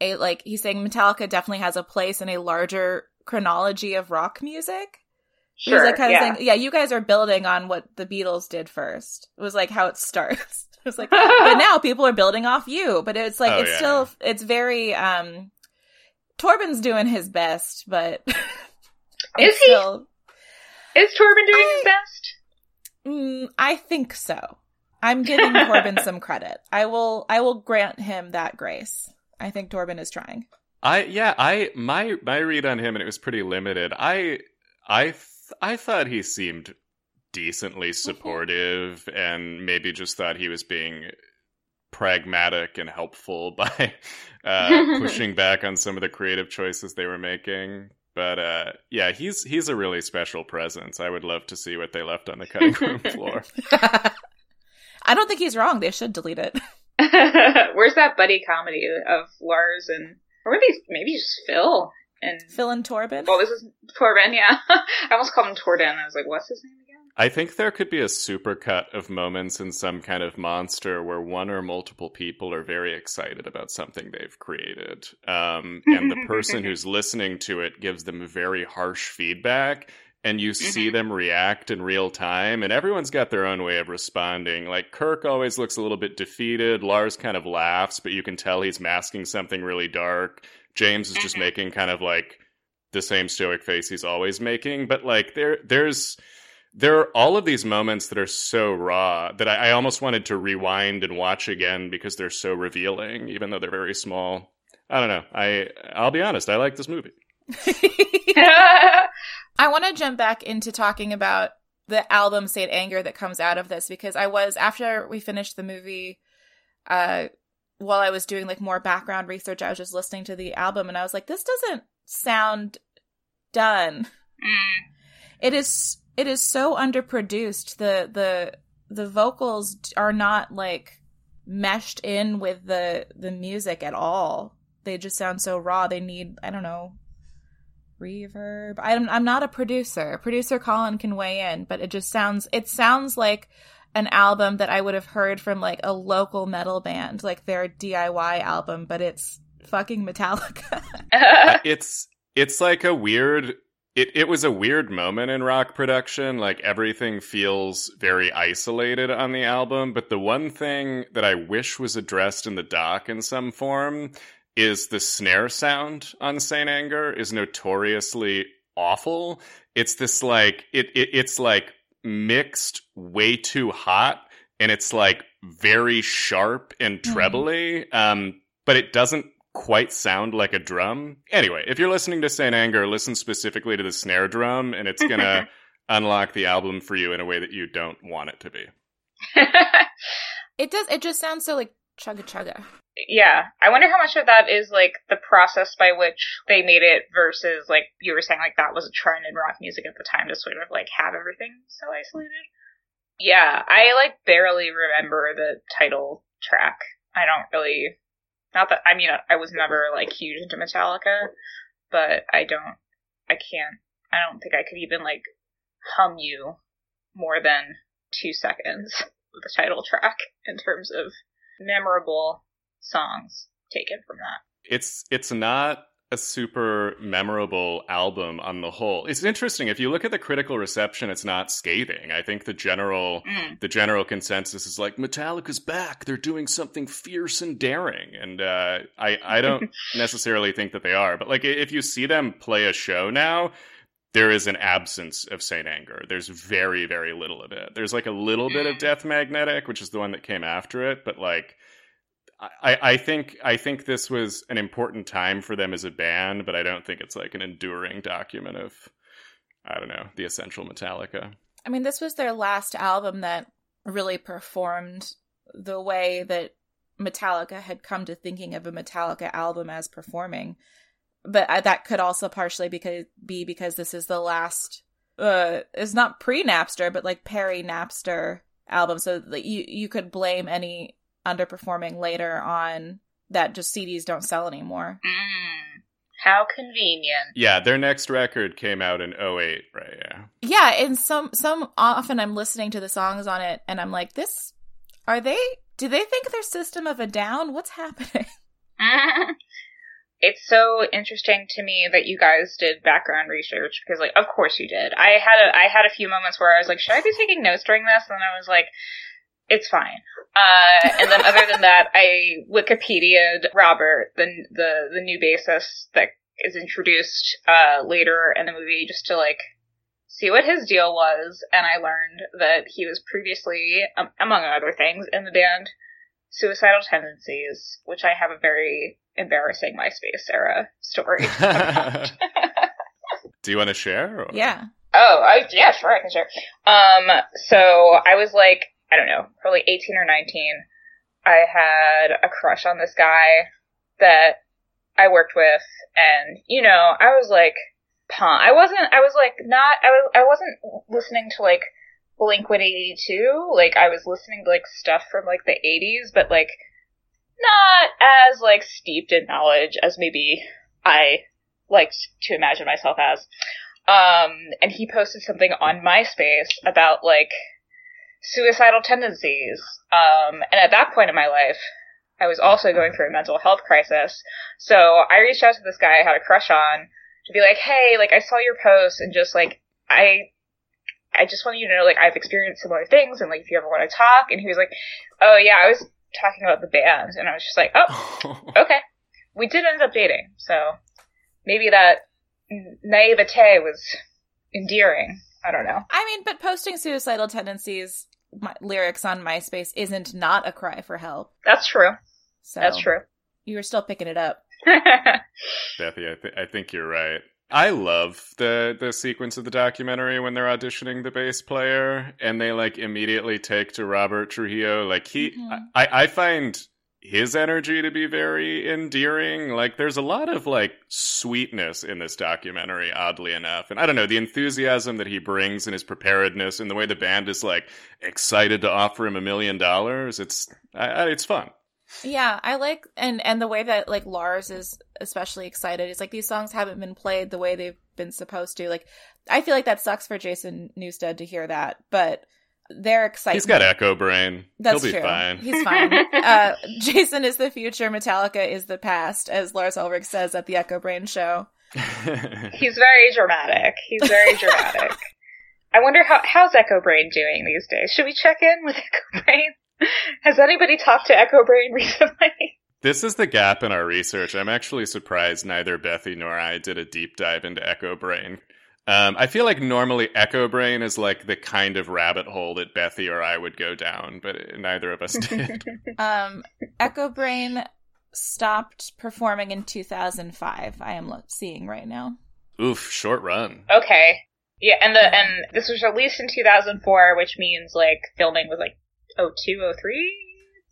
a like he's saying Metallica definitely has a place in a larger chronology of rock music. Sure, he's like kind yeah. of saying, yeah, you guys are building on what the Beatles did first. It was like how it starts. It's like, but now people are building off you. But it's like, oh, it's yeah. still, it's very, um, Torben's doing his best, but is he? Still, is Torben doing I, his best? Mm, I think so. I'm giving Torben some credit. I will, I will grant him that grace. I think Torben is trying. I yeah, I my my read on him and it was pretty limited. I I th- I thought he seemed decently supportive and maybe just thought he was being pragmatic and helpful by uh, pushing back on some of the creative choices they were making. But uh, yeah, he's he's a really special presence. I would love to see what they left on the cutting room floor. I don't think he's wrong. They should delete it. Where's that buddy comedy of Lars and or maybe maybe just Phil and Phil and Torben? Well, this is Torben. Yeah, I almost called him Torden. I was like, what's his name again? I think there could be a supercut of moments in some kind of monster where one or multiple people are very excited about something they've created. Um, and the person who's listening to it gives them very harsh feedback. And you see them react in real time, and everyone's got their own way of responding. Like Kirk always looks a little bit defeated. Lars kind of laughs, but you can tell he's masking something really dark. James is just making kind of like the same stoic face he's always making. But like there, there's there are all of these moments that are so raw that I, I, almost wanted to rewind and watch again because they're so revealing, even though they're very small. I don't know. I I'll be honest. I like this movie. I want to jump back into talking about the album Saint Anger that comes out of this because I was after we finished the movie. Uh, while I was doing like more background research, I was just listening to the album and I was like, this doesn't sound done. Mm. It is it is so underproduced. The the the vocals are not like meshed in with the the music at all. They just sound so raw. They need I don't know reverb. I'm I'm not a producer. Producer Colin can weigh in, but it just sounds it sounds like an album that I would have heard from like a local metal band, like their DIY album, but it's fucking Metallica. it's it's like a weird it, it was a weird moment in rock production. Like everything feels very isolated on the album. But the one thing that I wish was addressed in the doc in some form is the snare sound on Saint Anger is notoriously awful. It's this like it, it it's like mixed way too hot and it's like very sharp and mm-hmm. trebly. Mm. Um, but it doesn't quite sound like a drum. Anyway, if you're listening to Saint Anger, listen specifically to the snare drum, and it's gonna unlock the album for you in a way that you don't want it to be. it does. It just sounds so like chugga chugga. Yeah, I wonder how much of that is like the process by which they made it versus like you were saying like that was a trend in rock music at the time to sort of like have everything so isolated. Yeah, I like barely remember the title track. I don't really not that I mean I was never like huge into Metallica, but I don't I can't I don't think I could even like hum you more than two seconds of the title track in terms of memorable songs taken from that. It's it's not a super memorable album on the whole. It's interesting if you look at the critical reception it's not scathing. I think the general mm. the general consensus is like Metallica's back. They're doing something fierce and daring and uh, I I don't necessarily think that they are. But like if you see them play a show now, there is an absence of Saint Anger. There's very very little of it. There's like a little bit of mm. Death Magnetic, which is the one that came after it, but like I, I think I think this was an important time for them as a band, but I don't think it's like an enduring document of I don't know the essential Metallica. I mean, this was their last album that really performed the way that Metallica had come to thinking of a Metallica album as performing. But that could also partially because be because this is the last. Uh, it's not pre Napster, but like peri Napster album, so you you could blame any underperforming later on that just CDs don't sell anymore. Mm, how convenient. Yeah, their next record came out in 08, right? Yeah. Yeah, and some some often I'm listening to the songs on it and I'm like, this are they do they think they're System of a Down? What's happening? it's so interesting to me that you guys did background research because like of course you did. I had a I had a few moments where I was like, should I be taking notes during this? And I was like, it's fine. Uh, and then other than that, I Wikipedia'd Robert, the the the new bassist that is introduced uh, later in the movie, just to like see what his deal was. And I learned that he was previously, um, among other things, in the band Suicidal Tendencies, which I have a very embarrassing MySpace era story. Do you want to share? Or? Yeah. Oh, I, yeah, sure, I can share. Um, so I was like, I don't know, probably 18 or 19. I had a crush on this guy that I worked with, and you know, I was like, punk. I wasn't. I was like not. I was. I wasn't listening to like Blink One Eighty Two. Like I was listening to like stuff from like the 80s, but like not as like steeped in knowledge as maybe I liked to imagine myself as. Um, and he posted something on MySpace about like suicidal tendencies. Um, and at that point in my life, I was also going through a mental health crisis. So I reached out to this guy I had a crush on to be like, hey, like I saw your post and just like I I just want you to know like I've experienced similar things and like if you ever want to talk and he was like, Oh yeah, I was talking about the band and I was just like, Oh, okay. We did end up dating, so maybe that naivete was endearing. I don't know. I mean, but posting suicidal tendencies my, lyrics on MySpace isn't not a cry for help. That's true. So That's true. You were still picking it up. Bethy, I, th- I think you're right. I love the the sequence of the documentary when they're auditioning the bass player and they like immediately take to Robert Trujillo. Like he, Mhm. I, I find his energy to be very endearing. Like there's a lot of like sweetness in this documentary, oddly enough. And I don't know the enthusiasm that he brings and his preparedness and the way the band is like excited to offer him a million dollars. It's I, it's fun. Yeah, I like and and the way that like Lars is especially excited. It's like these songs haven't been played the way they've been supposed to. Like I feel like that sucks for Jason Newsted to hear that, but they're excited. He's got echo brain. That's He'll be true. fine. He's fine. uh, Jason is the future. Metallica is the past, as Lars Ulrich says at the Echobrain show. He's very dramatic. He's very dramatic. I wonder how how's Echobrain doing these days? Should we check in with Echobrain? Has anybody talked to Echobrain recently? This is the gap in our research. I'm actually surprised neither Bethy nor I did a deep dive into Echobrain. Um, I feel like normally Echobrain is like the kind of rabbit hole that Bethy or I would go down, but neither of us did. Um, Echobrain stopped performing in 2005. I am lo- seeing right now. Oof, short run. okay. Yeah, and the and this was released in 2004, which means like filming was like 02, 03?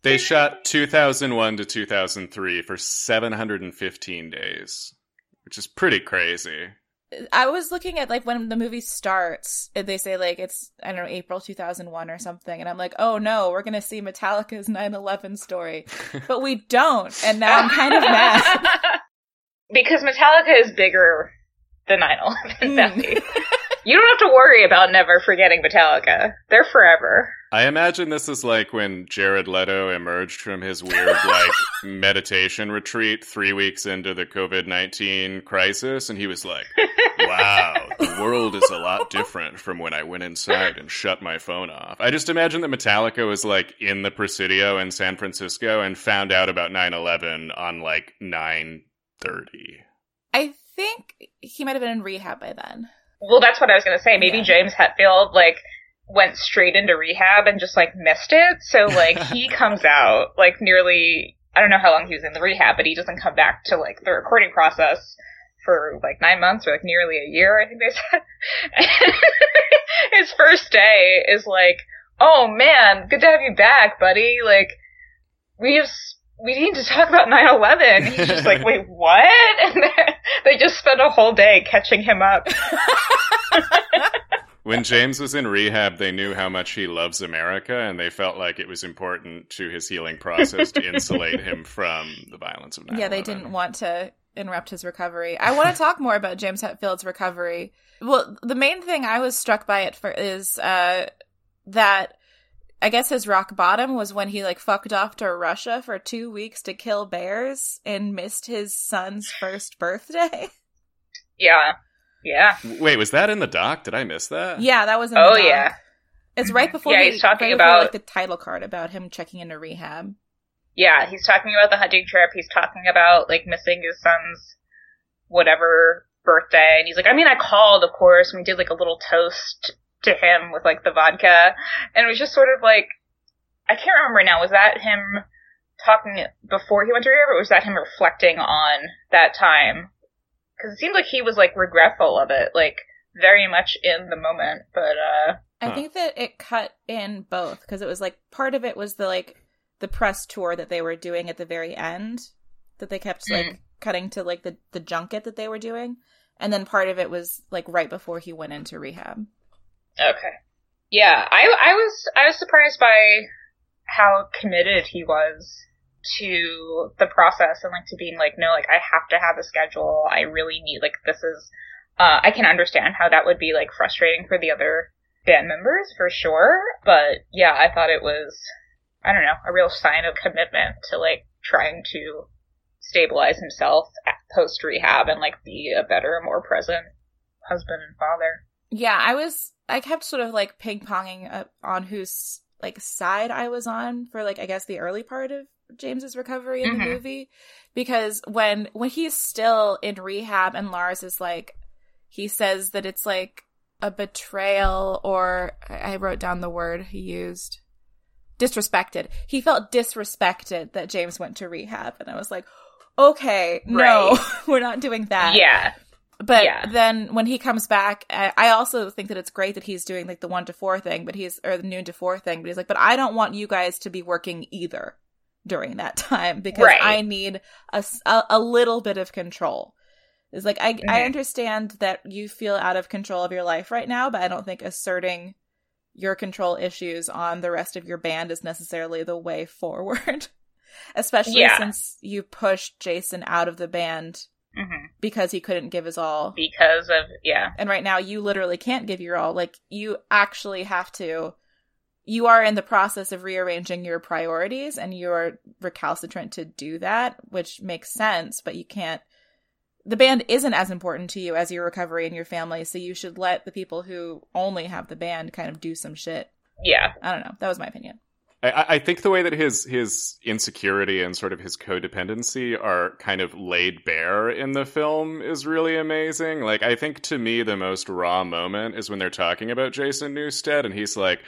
They shot 2001 to 2003 for 715 days, which is pretty crazy. I was looking at like when the movie starts, they say like it's I don't know April 2001 or something, and I'm like, oh no, we're gonna see Metallica's 9/11 story, but we don't, and now I'm kind of mad. because Metallica is bigger than 9/11, Mm. Bethy. You don't have to worry about never forgetting Metallica. They're forever. I imagine this is like when Jared Leto emerged from his weird like meditation retreat three weeks into the COVID nineteen crisis, and he was like, "Wow, the world is a lot different from when I went inside and shut my phone off." I just imagine that Metallica was like in the Presidio in San Francisco and found out about 9-11 on like nine thirty. I think he might have been in rehab by then. Well, that's what I was going to say. Maybe Yeah. James Hetfield, like, went straight into rehab and just, like, missed it. So, like, he comes out, like, nearly, I don't know how long he was in the rehab, but he doesn't come back to, like, the recording process for, like, nine months or, like, nearly a year, I think they said. His first day is like, oh man, good to have you back, buddy. Like, we have, we need to talk about 9-11. He's just like, wait, what? And they- they just spent a whole day catching him up. When James was in rehab, they knew how much he loves America, and they felt like it was important to his healing process to insulate him from the violence of 9 Yeah, they didn't want to interrupt his recovery. I want to talk more about James Hetfield's recovery. Well, the main thing I was struck by it for is uh, that I guess his rock bottom was when he like fucked off to Russia for two weeks to kill bears and missed his son's first birthday. Yeah. Yeah. Wait, was that in the doc? Did I miss that? yeah, that was. In Oh, the doc. yeah. It's right before. Yeah, he- he's talking right before, about- like the title card about him checking into rehab. Yeah, he's talking about the hunting trip. He's talking about, like, missing his son's whatever birthday. And he's like, I mean, I called, of course, and we did, like, a little toast to him with, like, the vodka. And it was just sort of like, I can't remember now. Was that him talking before he went to rehab, or was that him reflecting on that time? Because it seemed like he was like regretful of it, like very much in the moment. But uh I think that it cut in both because it was like part of it was the like the press tour that they were doing at the very end that they kept like Mm. cutting to like the the junket that they were doing, and then part of it was like right before he went into rehab. Okay. Yeah, I I was I was surprised by how committed he was to the process and like to being like no like I have to have a schedule. I really need like this is uh I can understand how that would be like frustrating for the other band members for sure, but yeah, I thought it was I don't know, a real sign of commitment to like trying to stabilize himself post rehab and like be a better, more present husband and father. Yeah, I was. I kept sort of like ping ponging uh, on whose like side I was on for like I guess the early part of James's recovery in the Mhm. movie, because when when he's still in rehab and Lars is like, he says that it's like a betrayal or I I wrote down the word he used, disrespected. He felt disrespected that James went to rehab, and I was like, okay, no, we're not doing that. Yeah. But Yeah. then when he comes back, I I also think that it's great that he's doing like the one to four thing, but he's or the noon to four thing. But he's like, but I don't want you guys to be working either during that time because Right. I need a a little bit of control. It's like I I Mhm. understand that you feel out of control of your life right now, but I don't think asserting your control issues on the rest of your band is necessarily the way forward. Especially Yeah. since you pushed Jason out of the band hmm because he couldn't give his all. Because of yeah. and right now you literally can't give your all. Like you actually have to you are in the process of rearranging your priorities and you're recalcitrant to do that which makes sense but you can't the band isn't as important to you as your recovery and your family so you should let the people who only have the band kind of do some shit. Yeah. i don't know. That was my opinion I, I think the way that his his insecurity and sort of his codependency are kind of laid bare in the film is really amazing. Like, I think to me the most raw moment is when they're talking about Jason Newsted, and he's like,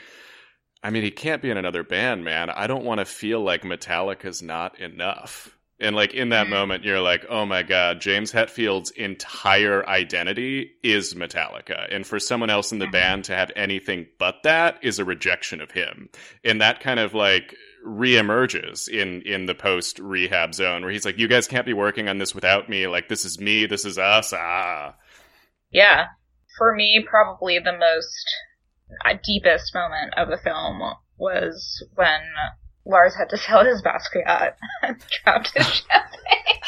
"I mean, he can't be in another band, man. I don't want to feel like Metallica's not enough." And like in that Mm. moment, you're like, "Oh my god, James Hetfield's entire identity is Metallica, and for someone else in the Mhm. band to have anything but that is a rejection of him." and that kind of like reemerges in in the post rehab zone where he's like you guys can't be working on this without me like this is me this is us ah Yeah. For me, probably the most uh, deepest moment of the film was when Lars had to sell his Basquiat and dropped his champagne.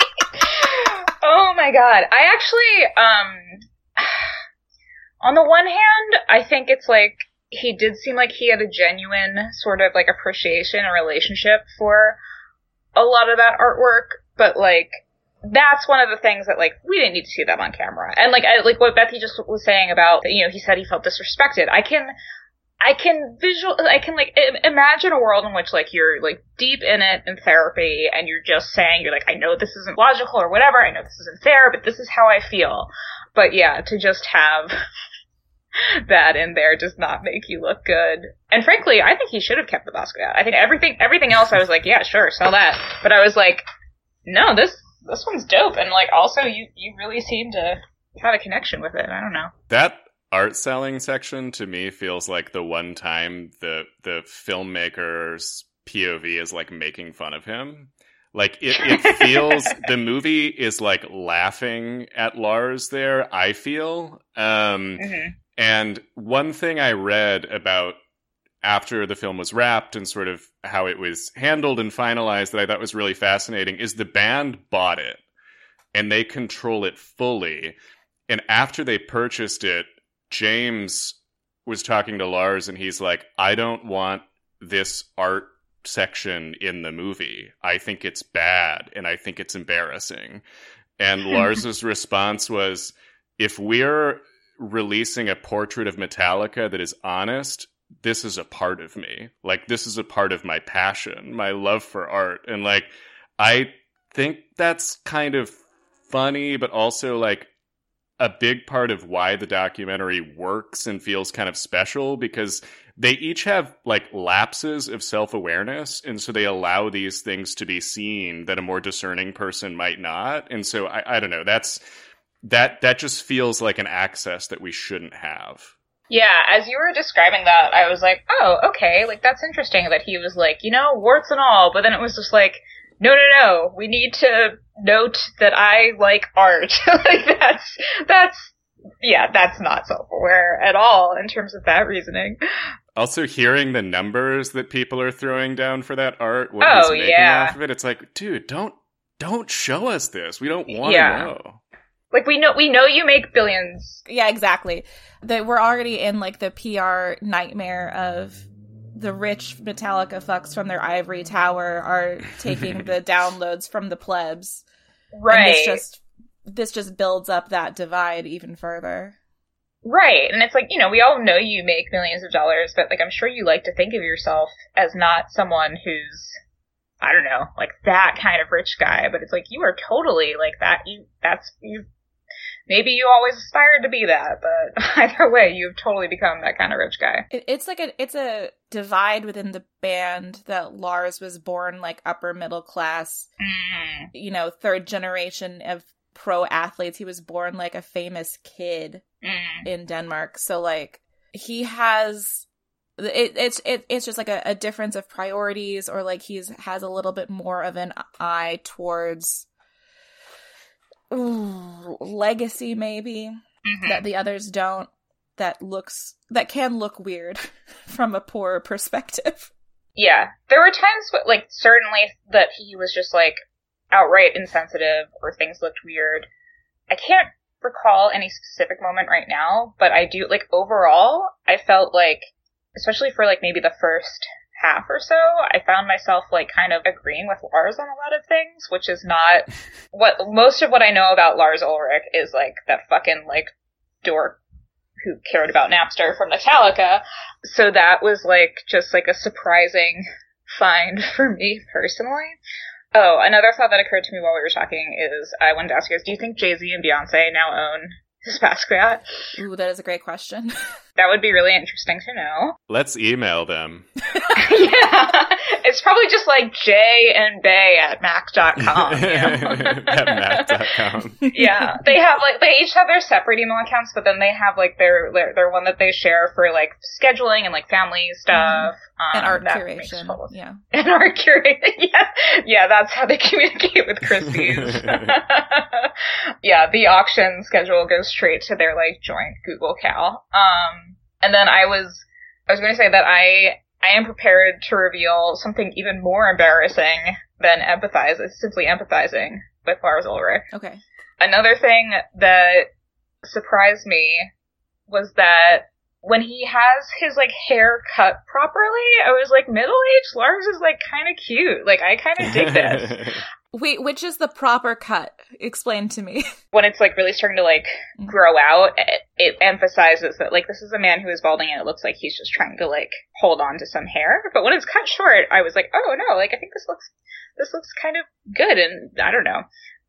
oh my god. I actually, um, on the one hand, I think it's like he did seem like he had a genuine sort of like appreciation and relationship for a lot of that artwork, but like that's one of the things that like we didn't need to see them on camera. And like I like what Bethy just was saying about you know he said he felt disrespected. I can I can visual I can like imagine a world in which like you're like deep in it in therapy and you're just saying you're like I know this isn't logical or whatever. I know this isn't fair, but this is how I feel. But yeah, to just have that in there does not make you look good. And frankly, I think he should have kept the Basquiat. I think everything everything else I was like, yeah, sure, sell that. But I was like, no, this this one's dope and like also you you really seem to have a connection with it. I don't know. that art selling section to me feels like the one time the the filmmaker's pov is like making fun of him like it, it feels the movie is like laughing at lars there i feel um Mm-hmm. And one thing I read about after the film was wrapped and sort of how it was handled and finalized that I thought was really fascinating is the band bought it and they control it fully. And after they purchased it, James was talking to Lars and he's like, I don't want this art section in the movie. I think it's bad and I think it's embarrassing. And hmm. Lars's response was, if we're releasing a portrait of Metallica that is honest, this is a part of me. Like this is a part of my passion, my love for art. And like I think that's kind of funny, but also like a big part of why the documentary works and feels kind of special because they each have like lapses of self awareness, and so they allow these things to be seen that a more discerning person might not. And so I, I don't know. That's that that just feels like an access that we shouldn't have. Yeah, as you were describing that, I was like, oh, okay, like that's interesting that he was like, you know, warts and all, but then it was just like, no, no, no, we need to note that I like art. like that's, that's, yeah, that's not self-aware at all in terms of that reasoning. Also, hearing the numbers that people are throwing down for that art, what Oh, he's making yeah. off of it, it's like, dude, don't don't show us this. We don't want to Yeah. know. Like we know, we know you make billions. Yeah, exactly. That we're already in like the PR nightmare of the rich Metallica fucks from their ivory tower are taking the downloads from the plebs. And Right. this just this just builds up that divide even further. Right. And it's like, you know, we all know you make millions of dollars, but like I'm sure you like to think of yourself as not someone who's I don't know, like that kind of rich guy, but it's like you are totally like that you that's you maybe you always aspired to be that, but either way, you've totally become that kind of rich guy. It's like a it's a divide within the band that Lars was born like upper middle class, Mm. you know, third generation of pro athletes. He was born like a famous kid Mm. in Denmark. So like he has it, it's it, it's just like a, a difference of priorities or like he's has a little bit more of an eye towards legacy maybe Mhm. that the others don't that looks that can look weird from a poor perspective. Yeah, there were times, like certainly that he was just like outright insensitive or things looked weird. I can't recall any specific moment right now, but I do like overall. I felt like, especially for like maybe the first half or so, I found myself like kind of agreeing with Lars on a lot of things, which is not what most of what I know about Lars Ulrich is like that fucking like dork who cared about Napster from Metallica. So that was like just like a surprising find for me personally. Oh, another thought that occurred to me while we were talking is I wanted to ask you guys, do you think Jay Z and Beyonce now own his Basquiat? Ooh, that is a great question. That would be really interesting to know. Let's email them. yeah. It's probably just like J and Bay at Mac.com. You know? At Mac.com. yeah, they have like they each have their separate email accounts, but then they have like their their, their one that they share for like scheduling and like family stuff um, and art that curation. total- Yeah. and art curation. yeah, yeah, that's how they communicate with Christie's. yeah, the auction schedule goes straight to their like joint Google Cal. Um, and then I was I was going to say that I I am prepared to reveal something even more embarrassing than empathize. It's simply empathizing with Lars Ulrich. Okay. Another thing that surprised me was that when he has his like hair cut properly, I was like, middle aged Lars is like kind of cute. Like I kind of dig this. Wait, which is the proper cut? Explain to me. when it's like really starting to like grow out, it, it emphasizes that like this is a man who is balding and it looks like he's just trying to like hold on to some hair. But when it's cut short, I was like, oh no, like I think this looks this looks kind of good, and I don't know.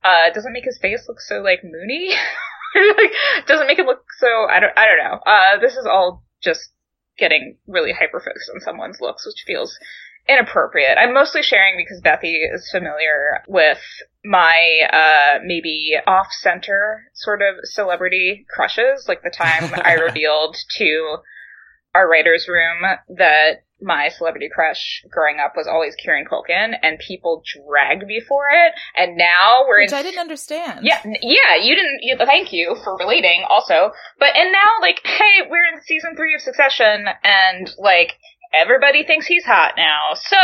Uh, it doesn't make his face look so like moony. like doesn't make it look so I don't I don't know. Uh, this is all just getting really hyper focused on someone's looks, which feels inappropriate. I'm mostly sharing because Bethy is familiar with my uh maybe off center sort of celebrity crushes, like the time I revealed to our writers room that my celebrity crush growing up was always Kieran Culkin and people dragged me for it and now we're Which in I didn't understand. yeah, yeah, you didn't. You, thank you for relating, also. But and now, like, hey, we're in season three of Succession, and like everybody thinks he's hot now, so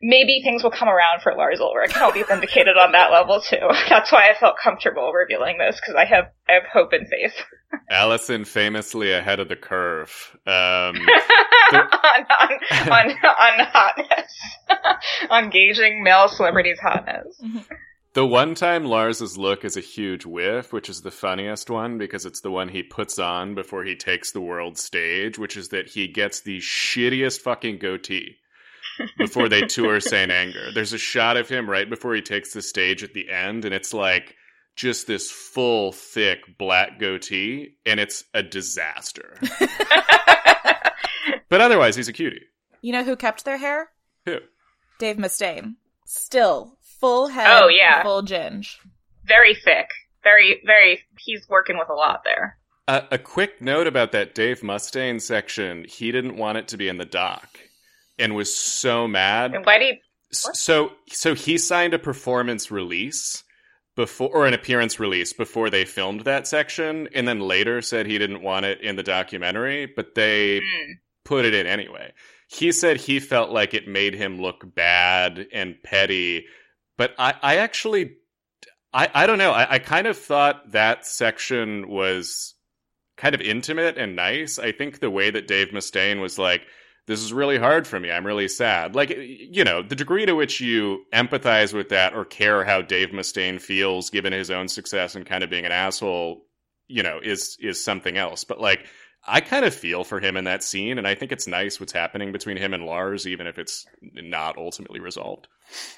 maybe things will come around for Lars Ulrich, and I'll be vindicated on that level too. That's why I felt comfortable revealing this because I have I have hope and faith Allison famously ahead of the curve. Um, on, on on on hotness, on gauging male celebrities' hotness. The one time Lars's look is a huge whiff, which is the funniest one because it's the one he puts on before he takes the world stage, which is that he gets the shittiest fucking goatee before they tour Saint Anger. There's a shot of him right before he takes the stage at the end, and it's like just this full, thick black goatee, and it's a disaster. but otherwise, he's a cutie. You know who kept their hair? Who? Dave Mustaine. Still full head. Oh, yeah. full ginge. Very thick. Very, very. He's working with a lot there. Uh, a quick note about that Dave Mustaine section. He didn't want it to be in the doc, and was so mad. And why do you? S- So, so he signed a performance release before, or an appearance release before they filmed that section, and then later said he didn't want it in the documentary, but they Hmm. put it in anyway. He said he felt like it made him look bad and petty, but I, I actually, I, I don't know. I, I kind of thought that section was kind of intimate and nice. I think the way that Dave Mustaine was like, this is really hard for me. I'm really sad. Like, you know, the degree to which you empathize with that or care how Dave Mustaine feels given his own success and kind of being an asshole, you know, is is something else. But like I kind of feel for him in that scene and I think it's nice what's happening between him and Lars even if it's not ultimately resolved.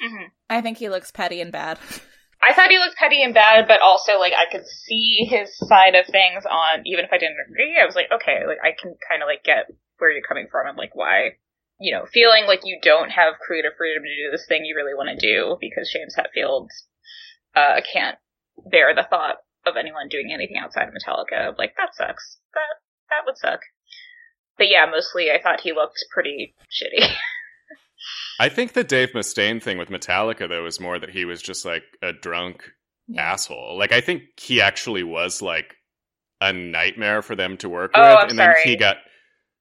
Mhm. I think he looks petty and bad. I thought he looked petty and bad, but also like I could see his side of things on even if I didn't agree. I was like, okay, like I can kind of like get where you're coming from and like why, you know, feeling like you don't have creative freedom to do this thing you really want to do because James Hetfield uh, can't bear the thought of anyone doing anything outside of Metallica. Like that sucks. That that would suck. But yeah, mostly I thought he looked pretty shitty. I think the Dave Mustaine thing with Metallica though is more that he was just like a drunk Yeah. asshole. Like I think he actually was like a nightmare for them to work Oh, with, I'm and then he got.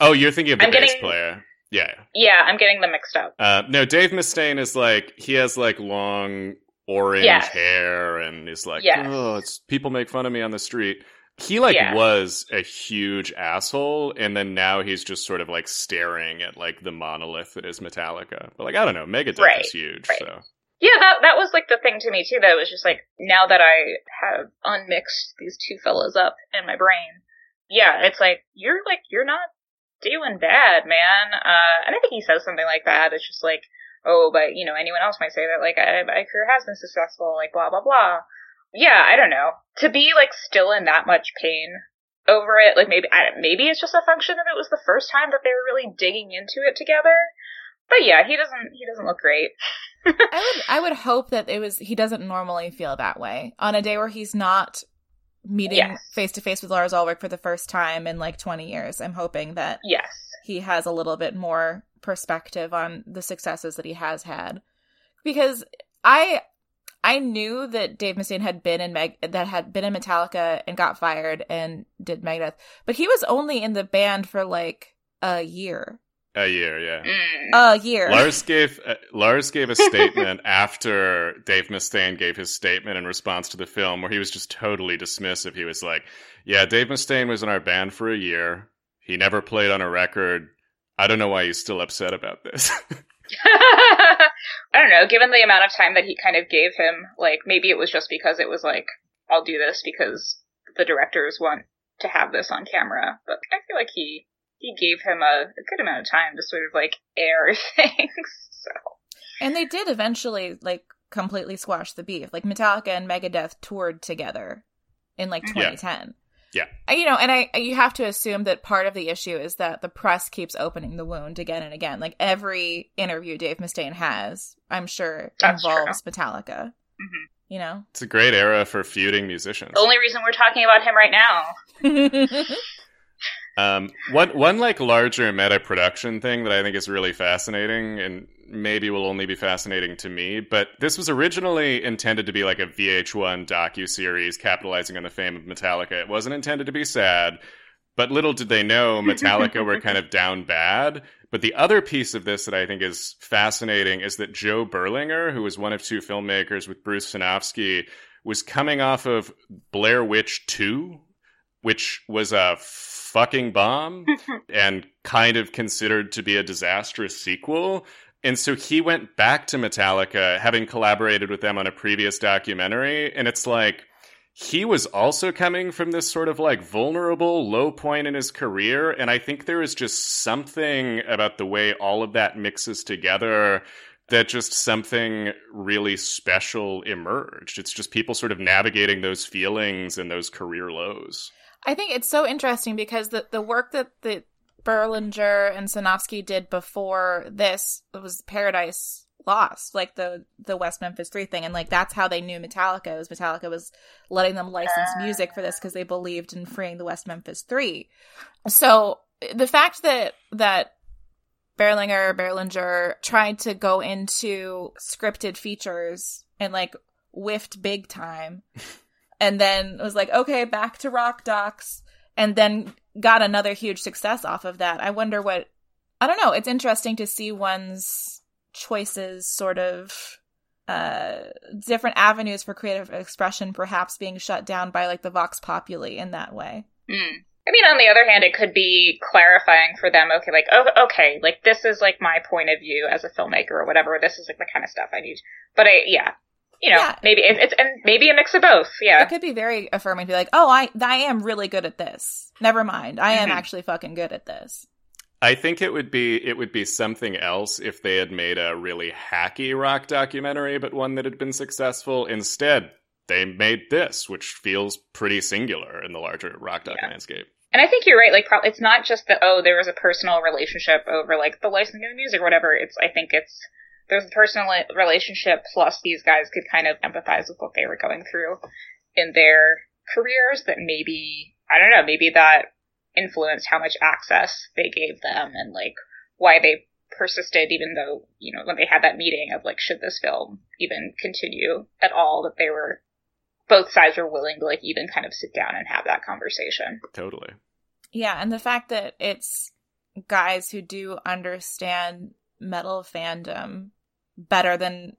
Oh, you're thinking of the I'm bass getting- player. Yeah. yeah, I'm getting them mixed up. Uh, no, Dave Mustaine is like he has like long orange Yes. hair and is like, Yes. oh, it's people make fun of me on the street. He like Yeah. was a huge asshole, and then now he's just sort of like staring at like the monolith that is Metallica. But like I don't know, Megadeth Right, is huge, right. so Yeah, that that was like the thing to me too. That was just like now that I have unmixed these two fellas up in my brain. Yeah, it's like you're like you're not doing bad, man. Uh, and I think he says something like that. It's just like, oh, but you know, anyone else might say that like I, my career has been successful, like blah blah blah. Yeah, I don't know. To be like still in that much pain over it, like maybe I, maybe it's just a function of it was the first time that they were really digging into it together. But yeah, he doesn't he doesn't look great. I would I would hope that it was he doesn't normally feel that way on a day where he's not meeting face to face with Lars Ulrich for the first time in like 20 years. I'm hoping that Yes. he has a little bit more perspective on the successes that he has had because I I knew that Dave Mustaine had been in Meg that had been in Metallica and got fired and did Megadeth, but he was only in the band for like a year. a year, yeah. Mm. A year. Lars gave uh, Lars gave a statement after Dave Mustaine gave his statement in response to the film, where he was just totally dismissive. He was like, "Yeah, Dave Mustaine was in our band for a year. He never played on a record. I don't know why he's still upset about this." I don't know, given the amount of time that he kind of gave him, like maybe it was just because it was like, I'll do this because the directors want to have this on camera. But I feel like he he gave him a, a good amount of time to sort of like air things. So And they did eventually like completely squash the beef. Like Metallica and Megadeth toured together in like 2010. Yeah. Uh, You know, and I you have to assume that part of the issue is that the press keeps opening the wound again and again. Like every interview Dave Mustaine has, I'm sure That's involves Metallica. Mhm. You know. it's a great era for feuding musicians. the only reason we're talking about him right now. Um, one one like larger meta production thing that I think is really fascinating, and maybe will only be fascinating to me. But this was originally intended to be like a VH1 docu series capitalizing on the fame of Metallica. It wasn't intended to be sad, but little did they know Metallica were kind of down bad. But the other piece of this that I think is fascinating is that Joe Berlinger, who was one of two filmmakers with Bruce Sinofsky, was coming off of Blair Witch 2, which was a fucking bomb and kind of considered to be a disastrous sequel. And so he went back to Metallica, having collaborated with them on a previous documentary. And it's like, he was also coming from this sort of like vulnerable low point in his career. And I think there is just something about the way all of that mixes together that just something really special emerged. It's just people sort of navigating those feelings and those career lows. I think it's so interesting because the the work that the Berlinger and Sinofsky did before this was Paradise Lost, like the the West Memphis Three thing, and like that's how they knew Metallica was Metallica was letting them license music for this because they believed in freeing the West Memphis Three. So the fact that that Berlinger Berlinger tried to go into scripted features and like whiffed big time, and then it was like, okay, back to rock docs, and then got another huge success off of that. I wonder what I don't know. It's interesting to see one's choices sort of uh different avenues for creative expression perhaps being shut down by like the vox populi in that way. Mm. I mean, on the other hand, it could be clarifying for them. Okay, like, oh, okay, like this is like my point of view as a filmmaker or whatever. This is like the kind of stuff I need. But I, yeah, you know, Yeah. maybe it's, it's and maybe a mix of both. Yeah, It could be very affirming to be like, "Oh, I I am really good at this. Never mind. I am Mhm. actually fucking good at this." I think it would be it would be something else if they had made a really hacky rock documentary, but one that had been successful. Instead, they made this, which feels pretty singular in the larger rock doc Yeah. landscape. and I think you're right. Like, pro- it's not just that. Oh, there was a personal relationship over like the licensing of the music or whatever. It's I think it's there's a personal relationship plus these guys could kind of empathize with what they were going through in their careers. That maybe I don't know. Maybe that influenced how much access they gave them and like why they persisted even though you know when they had that meeting of like should this film even continue at all that they were both sides were willing to like even kind of sit down and have that conversation Totally. Yeah, and the fact that it's guys who do understand metal fandom better than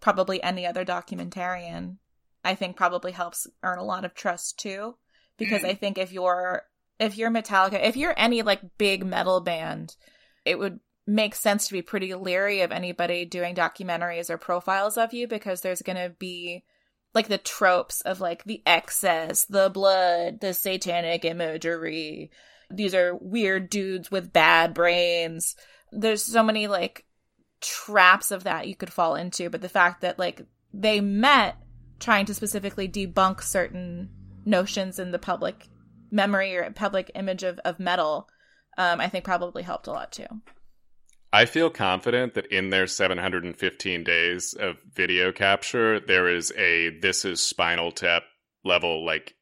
probably any other documentarian, I think probably helps earn a lot of trust too. Because Mm. I think if you're if you're Metallica, if you're any like big metal band, it would make sense to be pretty leery of anybody doing documentaries or profiles of you because there's gonna be like the tropes of like the excess, the blood, the satanic imagery. These are weird dudes with bad brains. There's so many like traps of that you could fall into, but the fact that like they met trying to specifically debunk certain notions in the public memory or public image of, of metal, um, I think probably helped a lot too. I feel confident that in their 715 days of video capture, there is a this is Spinal Tap level, like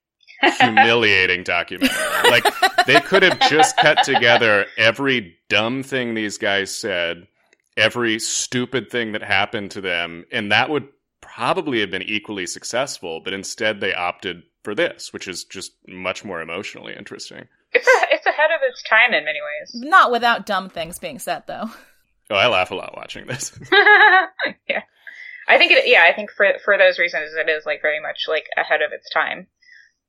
humiliating documentary. Like they could have just cut together every dumb thing these guys said, every stupid thing that happened to them, and that would probably have been equally successful. But instead, they opted for this, which is just much more emotionally interesting. It's a, it's ahead of its time in many ways. Not without dumb things being said though. Oh, I laugh a lot watching this. yeah, I think it. Yeah, I think for for those reasons, it is like very much like ahead of its time,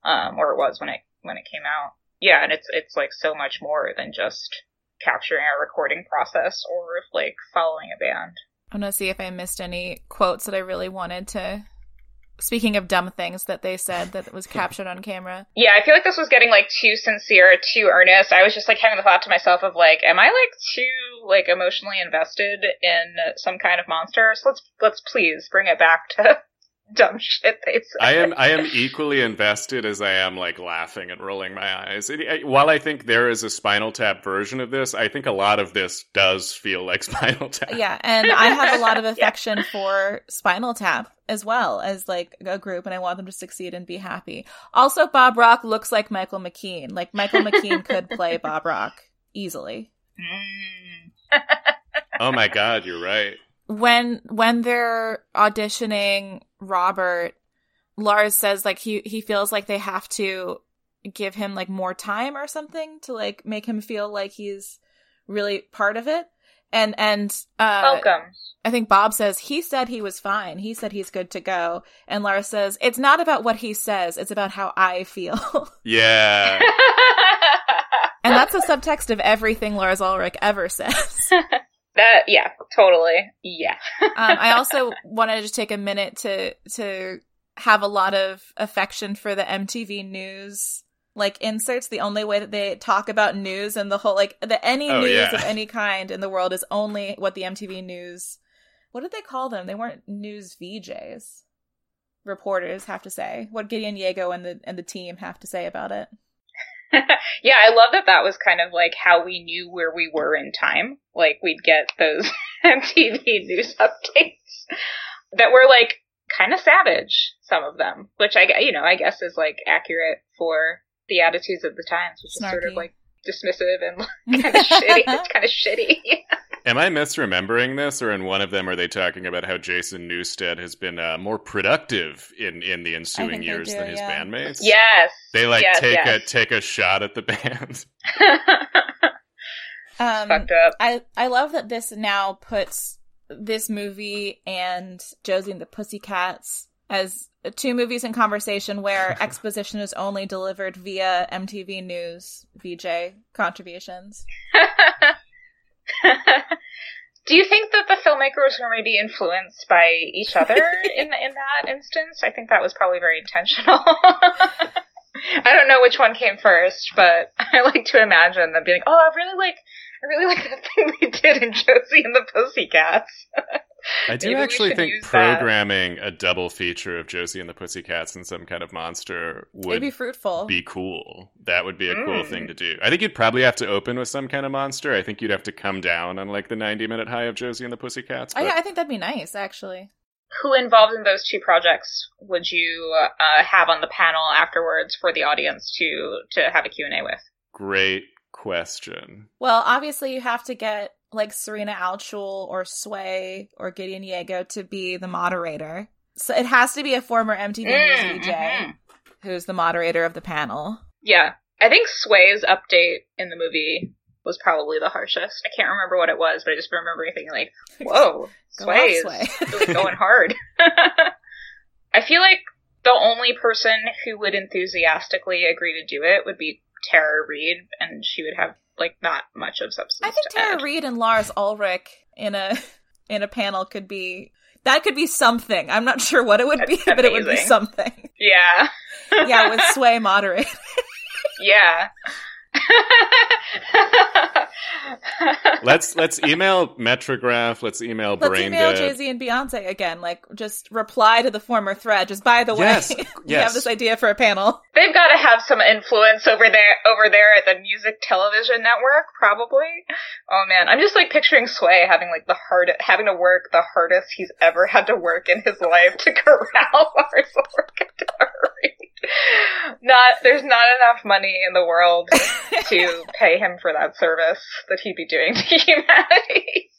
um, or it was when it when it came out. Yeah, and it's it's like so much more than just capturing a recording process or like following a band. I'm gonna see if I missed any quotes that I really wanted to. Speaking of dumb things that they said that was captured on camera. Yeah, I feel like this was getting like too sincere, too earnest. I was just like having the thought to myself of like, am I like too like emotionally invested in some kind of monster? So let's let's please bring it back to dumb shit they said. I am I am equally invested as I am like laughing and rolling my eyes. It, I- while I think there is a Spinal Tap version of this, I think a lot of this does feel like Spinal Tap. Yeah, and I have a lot of Yeah. affection for Spinal Tap as well as like a group, and I want them to succeed and be happy. Also, Bob Rock looks like Michael McKean. Like Michael McKean could play Bob Rock easily. Mm. Oh my god, you're right. When when they're auditioning Robert, Lars says like he he feels like they have to give him like more time or something to like make him feel like he's really part of it. And and uh Welcome. I think Bob says he said he was fine. He said he's good to go. And Lars says it's not about what he says, it's about how I feel. Yeah. and that's the subtext of everything Lars Ulrich ever says. that yeah, totally. Yeah. um, I also wanted to just take a minute to to have a lot of affection for the MTV News like inserts. The only way that they talk about news and the whole like the any Oh, news yeah. of any kind in the world is only what the MTV News. What did they call them? They weren't news VJs. Reporters have to say what Gideon Yago and the and the team have to say about it. yeah, I love that that was kind of like how we knew where we were in time. Like we'd get those MTV news updates that were like kind of savage, some of them, which I, you know, I guess is like accurate for the attitudes of the times, which Snarky. is sort of like dismissive and kind of shitty. It's kind of shitty. Am I misremembering this, or in one of them are they talking about how Jason Newsted has been uh, more productive in in the ensuing years do, than his yeah. bandmates? Yes, they like yes, take yes. a take a shot at the band. um, fucked up. I I love that this now puts this movie and Josie and the Pussycats as two movies in conversation where exposition is only delivered via MTV News VJ contributions. Do you think that the filmmakers were maybe influenced by each other in in that instance? I think that was probably very intentional. I don't know which one came first, but I like to imagine them being, "Oh, I really like, I really like that thing they did in Josie and the Pussycats." I do actually think programming that. a double feature of Josie and the Pussycats and some kind of monster would be fruitful. Be cool. That would be a mm. cool thing mm. to do. I think you'd probably have to open with some kind of monster. I think you'd have to come down on like the 90 minute high of Josie and the Pussycats. But... I, I think that'd be nice, actually. Who involved in those two projects would you uh, have on the panel afterwards for the audience to to have a Q&A with? Great question. Well, obviously you have to get like Serena Altschul or Sway or Gideon Yago to be the moderator. So it has to be a former MTV mm, News mm-hmm. who's the moderator of the panel. Yeah. I think Sway's update in the movie was probably the harshest. I can't remember what it was, but I just remember thinking like, whoa, Sway is really going hard. I feel like the only person who would enthusiastically agree to do it would be Tara Reid, and she would have like not much of substance. I think Tara Reid and Lars Ulrich in a in a panel could be that could be something. I'm not sure what it would That's be, amazing. but it would be something. Yeah. yeah, with Sway moderating. yeah let's let's email Metrograph. Let's email Brain. Let's email Jay Z and Beyonce again. Like, just reply to the former thread. Just by the way, yes, we yes. have this idea for a panel. They've got to have some influence over there over there at the Music Television Network, probably. Oh man, I'm just like picturing Sway having like the hard having to work the hardest he's ever had to work in his life to corral Lars not there's not enough money in the world to pay him for that service that he'd be doing to humanity.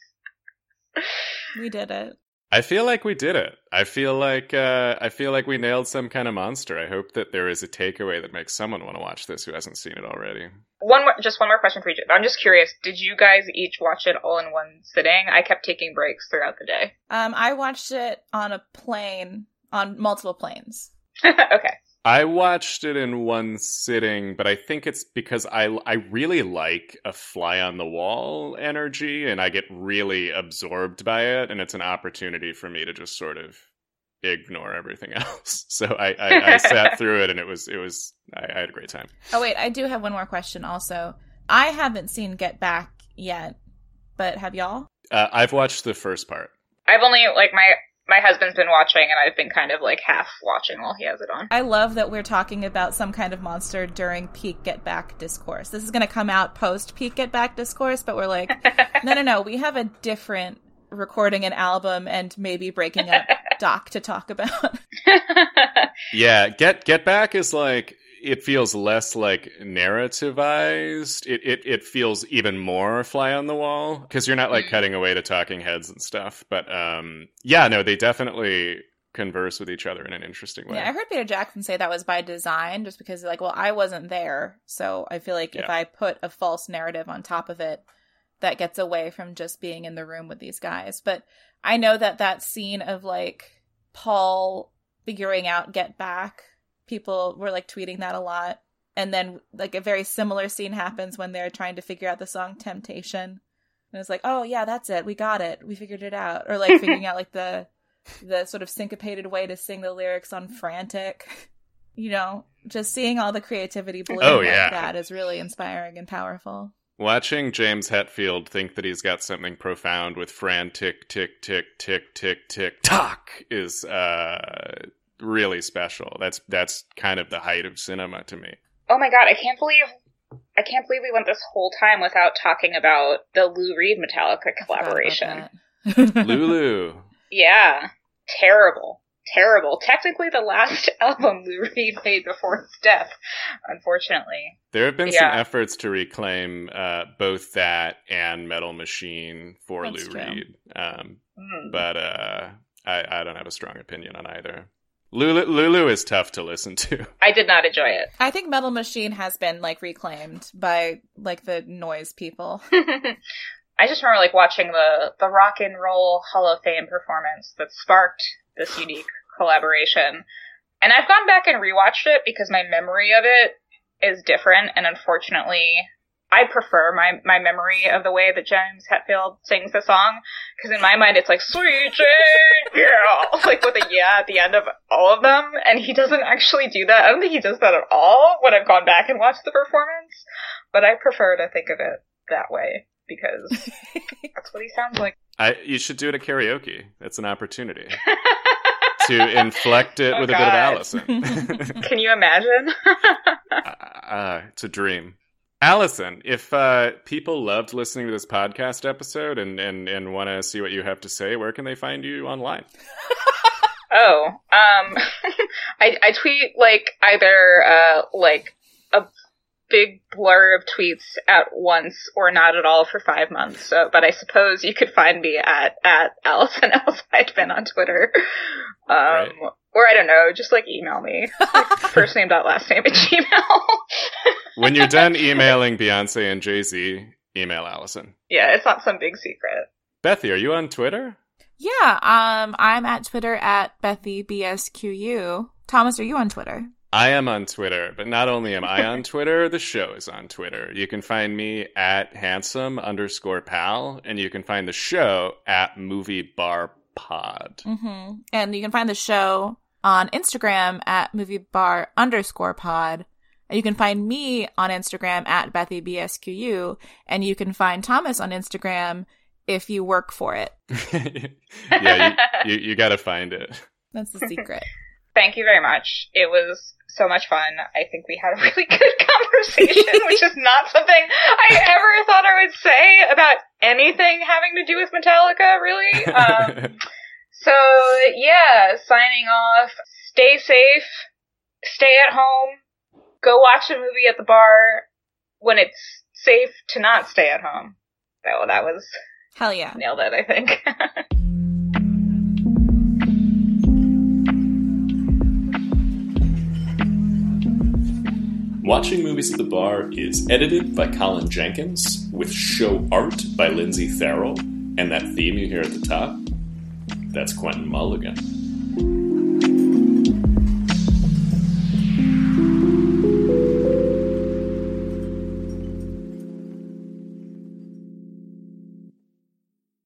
we did it. I feel like we did it. I feel like uh, I feel like we nailed some kind of monster. I hope that there is a takeaway that makes someone want to watch this who hasn't seen it already. One more, just one more question for you. I'm just curious. Did you guys each watch it all in one sitting? I kept taking breaks throughout the day. Um, I watched it on a plane, on multiple planes. okay. I watched it in one sitting, but I think it's because I I really like a fly on the wall energy and I get really absorbed by it and it's an opportunity for me to just sort of ignore everything else. So I, I, I sat through it and it was it was I, I, had a great time. Oh wait, I do have one more question also. I haven't seen Get Back yet, but have y'all? Uh, I've watched the first part. I've only like my my husband's been watching and I've been kind of like half watching while he has it on. I love that we're talking about some kind of monster during peak get back discourse. This is going to come out post peak get back discourse, but we're like, no, no, no, we have a different recording an album and maybe breaking up doc to talk about. yeah, get get back is like it feels less like narrativized. It it it feels even more fly on the wall because you're not like mm. cutting away to talking heads and stuff. But um, yeah, no, they definitely converse with each other in an interesting way. Yeah, I heard Peter Jackson say that was by design, just because like, well, I wasn't there, so I feel like yeah. if I put a false narrative on top of it, that gets away from just being in the room with these guys. But I know that that scene of like Paul figuring out Get Back people were like tweeting that a lot. And then like a very similar scene happens when they're trying to figure out the song Temptation. And it's like, oh yeah, that's it. We got it. We figured it out. Or like figuring out like the the sort of syncopated way to sing the lyrics on Frantic. You know, just seeing all the creativity bloom oh, like yeah. that is really inspiring and powerful. Watching James Hetfield think that he's got something profound with frantic tick tick tick tick tick tick tock is uh really special. That's that's kind of the height of cinema to me. Oh my god, I can't believe I can't believe we went this whole time without talking about the Lou Reed Metallica collaboration. Lulu. Yeah, terrible, terrible. Technically, the last album Lou Reed made before his death, unfortunately. There have been Yeah. some efforts to reclaim uh, both that and Metal Machine for That's Lou true. Reed, um, Mm. but uh, I, I don't have a strong opinion on either. Lulu, Lulu is tough to listen to. I did not enjoy it. I think Metal Machine has been like reclaimed by like the noise people. I just remember like watching the the Rock and Roll Hall of Fame performance that sparked this unique collaboration. And I've gone back and rewatched it because my memory of it is different and unfortunately I prefer my, my memory of the way that James Hetfield sings the song because in my mind it's like sweet Jane, yeah, like with a yeah at the end of all of them, and he doesn't actually do that. I don't think he does that at all when I've gone back and watched the performance, but I prefer to think of it that way because that's what he sounds like. I, you should do it at karaoke. It's an opportunity to inflect it Oh, with a bit of Allison. Can you imagine? uh, it's a dream. Allison, if uh, people loved listening to this podcast episode and, and, and want to see what you have to say, where can they find you online? oh, um, I, I tweet like either uh, like a big blur of tweets at once or not at all for five months. So, but I suppose you could find me at at Allison L. Seidman on Twitter. Um, Right. Or I don't know, just like email me. Like, first name dot last name at Gmail. When you're done emailing Beyonce and Jay Z, email Allison. yeah, it's not some big secret. Bethy, are you on Twitter? yeah, um, I'm at Twitter at BethyBSQU. Thomas, are you on Twitter? I am on Twitter, but not only am I on Twitter, the show is on Twitter. You can find me at handsome underscore pal, and you can find the show at movie bar pod. Mm-hmm. And you can find the show on Instagram at movie bar underscore pod. And you can find me on Instagram at BethyBSQU. And you can find Thomas on Instagram if you work for it. yeah, you, you, you got to find it. That's the secret. Thank you very much. It was so much fun. I think we had a really good conversation, which is not something I ever thought I would say about anything having to do with Metallica, really. Um, so, yeah, signing off. Stay safe. Stay at home. Go watch a movie at the bar when it's safe to not stay at home. So that was Hell yeah. nailed it, I think. Watching Movies at the Bar is edited by Colin Jenkins, with show art by Lindsay Farrell, and that theme you hear at the top, that's Quentin Mulligan.